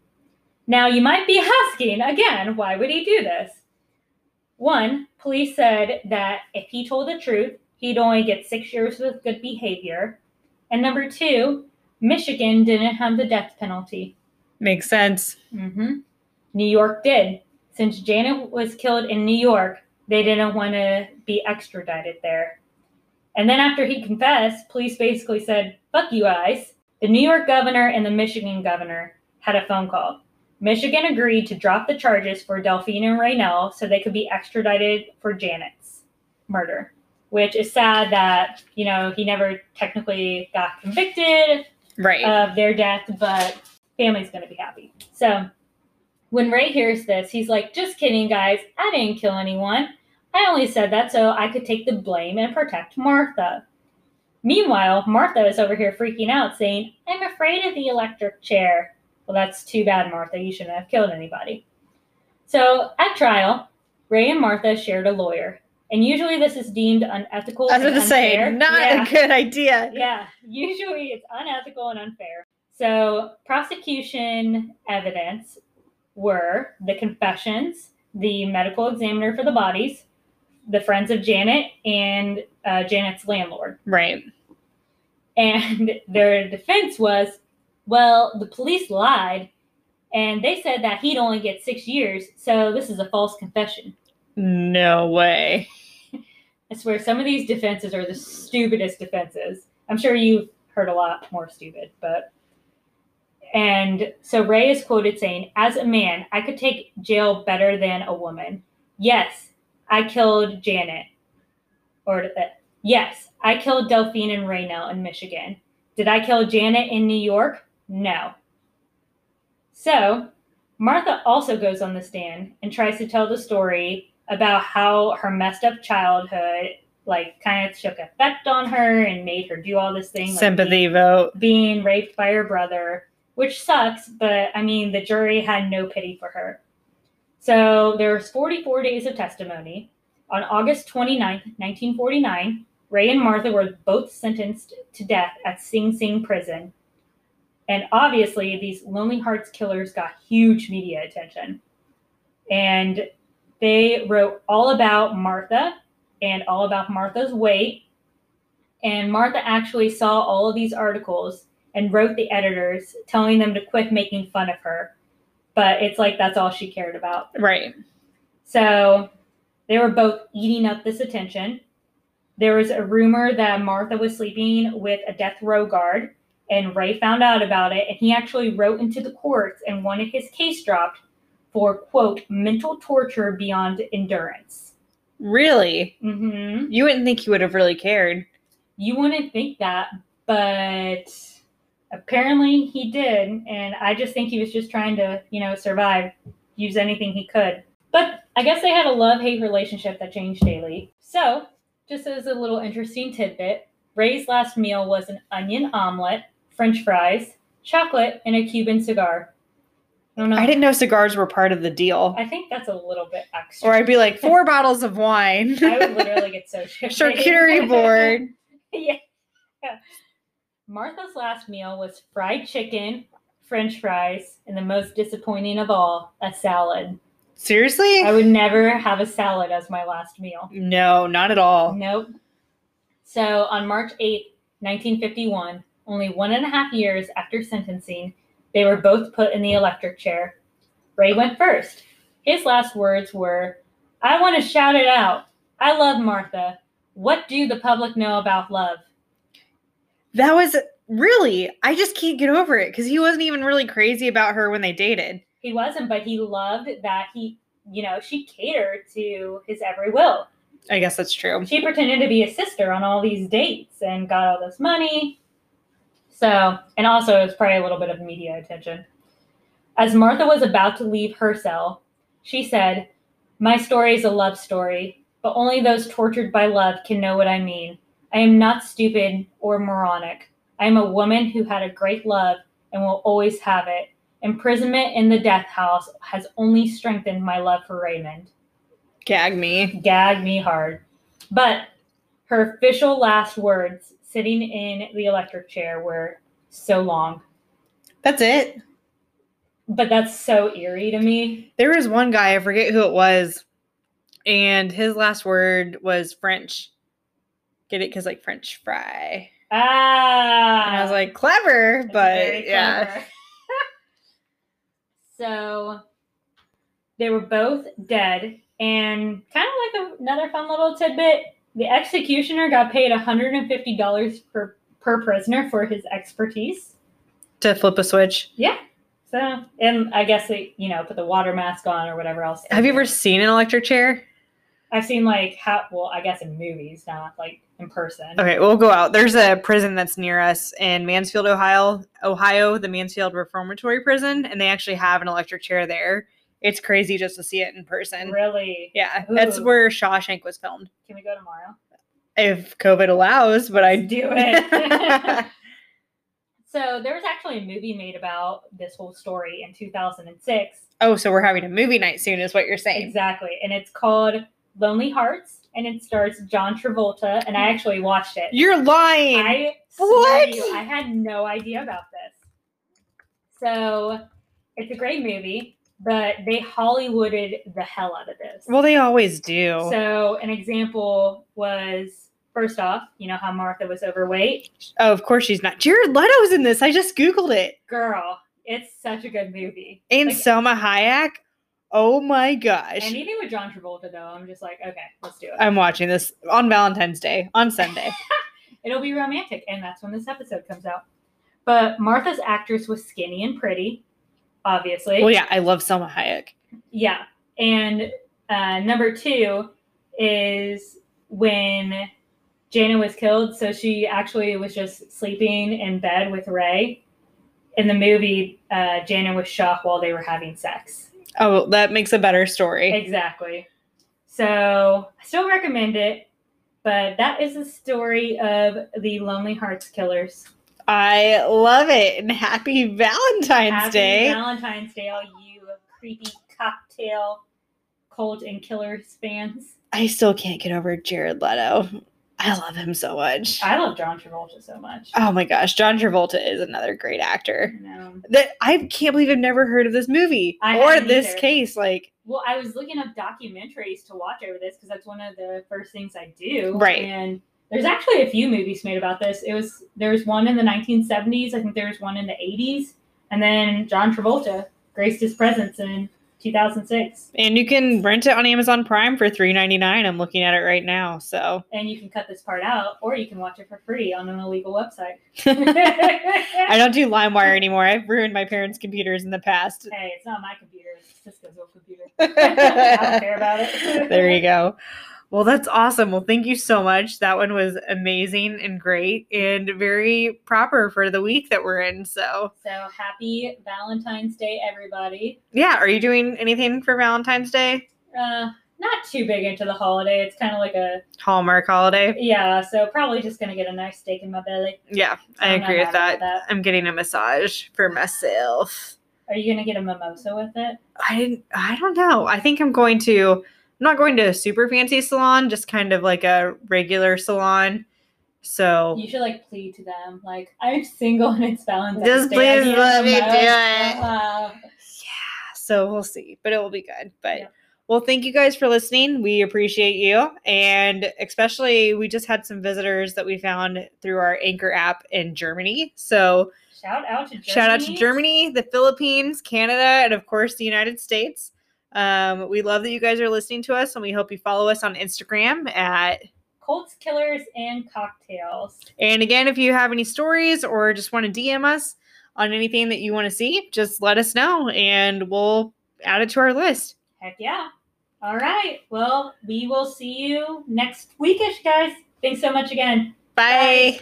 Now, you might be [LAUGHS] asking again, why would he do this? One, police said that if he told the truth, he'd only get six years with good behavior. And number two, Michigan didn't have the death penalty. Makes sense. hmm New York did. Since Janet was killed in New York, they didn't want to be extradited there. And then after he confessed, police basically said, fuck you guys. The New York governor and the Michigan governor had a phone call. Michigan agreed to drop the charges for Delphine and Rainelle so they could be extradited for Janet's murder, which is sad that, you know, he never technically got convicted Right. of their death, but family's to be happy. So when Ray hears this, he's like, just kidding, guys. I didn't kill anyone. I only said that so I could take the blame and protect Martha. Meanwhile, Martha is over here freaking out, saying, I'm afraid of the electric chair. Well, that's too bad, Martha. You shouldn't have killed anybody. So at trial, Ray and Martha shared a lawyer. And usually this is deemed unethical. I was and going to say, not Yeah a good idea. yeah, usually it's unethical and unfair. So, prosecution evidence were the confessions, the medical examiner for the bodies, the friends of Janet, and uh, Janet's landlord. Right. And their defense was well, the police lied and they said that he'd only get six years, so this is a false confession. No way. I swear, some of these defenses are the stupidest defenses. I'm sure you've heard a lot more stupid, but. And so Ray is quoted saying, As a man, I could take jail better than a woman. Yes, I killed Janet. Or that. Yes, I killed Delphine and Rainelle in Michigan. Did I kill Janet in New York? No. So, Martha also goes on the stand and tries to tell the story about how her messed up childhood like kind of took effect on her and made her do all this thing like Sympathy vote. being, being raped by her brother which sucks but i mean the jury had no pity for her so there was 44 days of testimony On August 29th, 1949, Ray and Martha were both sentenced to death at Sing Sing prison. And obviously, these Lonely Hearts killers got huge media attention. And they wrote all about Martha and all about Martha's weight. And Martha actually saw all of these articles and wrote the editors telling them to quit making fun of her. But it's like that's all she cared about. Right. So they were both eating up this attention. There was a rumor that Martha was sleeping with a death row guard, and Ray found out about it, and he actually wrote into the courts and wanted his case dropped for, quote, mental torture beyond endurance. Really? hmm You wouldn't think he would have really cared. You wouldn't think that, but apparently he did, and I just think he was just trying to, you know, survive, use anything he could. But I guess they had a love hate relationship that changed daily. So, just as a little interesting tidbit, Ray's last meal was an onion omelet, french fries, chocolate, and a Cuban cigar. I don't know. I didn't know cigars were part of the deal. I think that's a little bit extra. Or I'd be like, [LAUGHS] four bottles of wine. I would literally get so. [LAUGHS] Charcuterie [LAUGHS] board. yeah. Martha's last meal was fried chicken, french fries, and the most disappointing of all, a salad. Seriously? I would never have a salad as my last meal. no, not at all. Nope. So on March 8th, 1951, only one and a half years after sentencing, they were both put in the electric chair. Ray went first. His last words were, I want to shout it out. I love Martha. What do the public know about love? That was really, I just can't get over it because he wasn't even really crazy about her when they dated. He wasn't, but he loved that he, you know, she catered to his every will. I guess that's true. She pretended to be a sister on all these dates and got all this money. So, and also it was probably a little bit of media attention. As Martha was about to leave her cell, she said, My story is a love story, but only those tortured by love can know what I mean. I am not stupid or moronic. I am a woman who had a great love and will always have it. Imprisonment in the death house has only strengthened my love for Raymond Gag me. Gag me hard. But her official last words sitting in the electric chair were so long. That's it. But that's so eerie to me. There was one guy, I forget who it was, and his last word was French. Get it? Because like French fry. Ah. And I was like, clever, that's but yeah. clever. [LAUGHS] so they were both dead. And kind of like a, another fun little tidbit the executioner got paid $150 per, per prisoner for his expertise. To flip a switch. Yeah. So, and I guess they, you know, put the water mask on or whatever else. Have you ever seen an electric chair? I've seen like how, well, I guess in movies, not like in person. Okay, we'll go out. There's a prison that's near us in Mansfield, Ohio, Ohio, the Mansfield Reformatory Prison, and they actually have an electric chair there. It's crazy just to see it in person. Really? Yeah, that's where Shawshank was filmed. Can we go tomorrow? If COVID allows, but I do [LAUGHS] it. [LAUGHS] so there was actually a movie made about this whole story in 2006. oh, so we're having a movie night soon, is what you're saying? Exactly. And it's called Lonely Hearts and it stars John Travolta. And I actually watched it. You're lying. I What? you, I had no idea about this. So it's a great movie, but they Hollywooded the hell out of this. well, they always do. so an example was first off, you know how Martha was overweight? oh, of course she's not. Jared Leto's in this. I just googled it. Girl, it's such a good movie. And Like, Salma Hayek. Oh my gosh. anything with John Travolta though, I'm just like, okay, let's do it. I'm watching this on Valentine's Day on Sunday. [LAUGHS] It'll be romantic, and that's when this episode comes out. But Martha's actress was skinny and pretty, obviously. well, yeah, I love Salma Hayek. Yeah. And uh, number two is when Jana was killed. So she actually was just sleeping in bed with Ray. In the movie, uh, Jana was shot while they were having sex. Oh, that makes a better story. Exactly. So I still recommend it. But that is the story of the Lonely Hearts Killers. I love it. And happy Valentine's Happy Day. Valentine's Day, all you creepy cocktail cult and killers fans. I still can't get over Jared Leto. I love him so much. I love John Travolta so much. Oh my gosh, John Travolta is another great actor. Know. That I can't believe I've never heard of this movie I or this either. case. Like, Well, I was looking up documentaries to watch over this because that's one of the first things I do. Right. And there's actually a few movies made about this. It was there was one in the 1970s. I think there was one in the 80s, and then John Travolta graced his presence in 2006. and you can rent it on Amazon Prime for three ninety nine. I'm looking at it right now. So And you can cut this part out, or you can watch it for free on an illegal website. [LAUGHS] [LAUGHS] I don't do LimeWire anymore. I've ruined my parents' computers in the past. Hey, it's not my computer. It's Cisco's old computer. [LAUGHS] I don't care about it. there you go. Well, that's awesome. Well, thank you so much. That one was amazing and great and very proper for the week that we're in. So, So happy Valentine's Day, everybody. yeah, are you doing anything for Valentine's Day? Uh, not too big into the holiday. It's kind of like a Hallmark holiday? yeah. So probably just gonna get a nice steak in my belly. Yeah, I I'm agree with that. that. I'm getting a massage for myself. Are you gonna get a mimosa with it? I didn't I don't know. I think I'm going to not going to a super fancy salon, just kind of like a regular salon. So You should like plead to them, like I'm single and it's Valentine's Just Day. Please let me do it. Yeah, so we'll see, but it will be good. But Yeah. well, thank you guys for listening. We appreciate you, and especially we just had some visitors that we found through our Anchor app in Germany. So shout out to Germany. shout out to Germany, the Philippines, Canada, and of course the United States. Um, we love that you guys are listening to us, and we hope you follow us on Instagram at Cults, Killers, and Cocktails. And again, if you have any stories or just want to DM us on anything that you want to see, just let us know and we'll add it to our list. Heck yeah. All right. Well, we will see you next weekish, guys. Thanks so much again. Bye.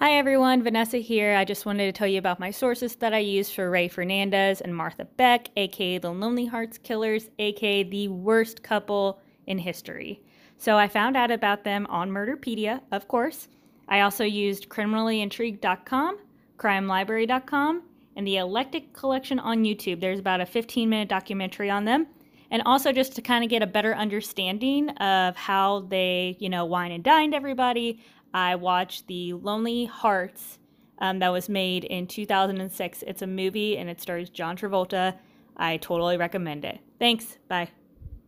Hi everyone, Vanessa here. I just wanted to tell you about my sources that I use for Ray Fernandez and Martha Beck, aka the Lonely Hearts Killers, aka the worst couple in history. So I found out about them on Murderpedia, of course. I also used criminallyintrigued.com, crimelibrary.com, and the Electric Collection on YouTube. There's about a 15 minute documentary on them. And also just to kind of get a better understanding of how they, you know, wine and dined everybody, I watched The Lonely Hearts um, that was made in 2006. It's a movie and it stars John Travolta. I totally recommend it. Thanks. Bye.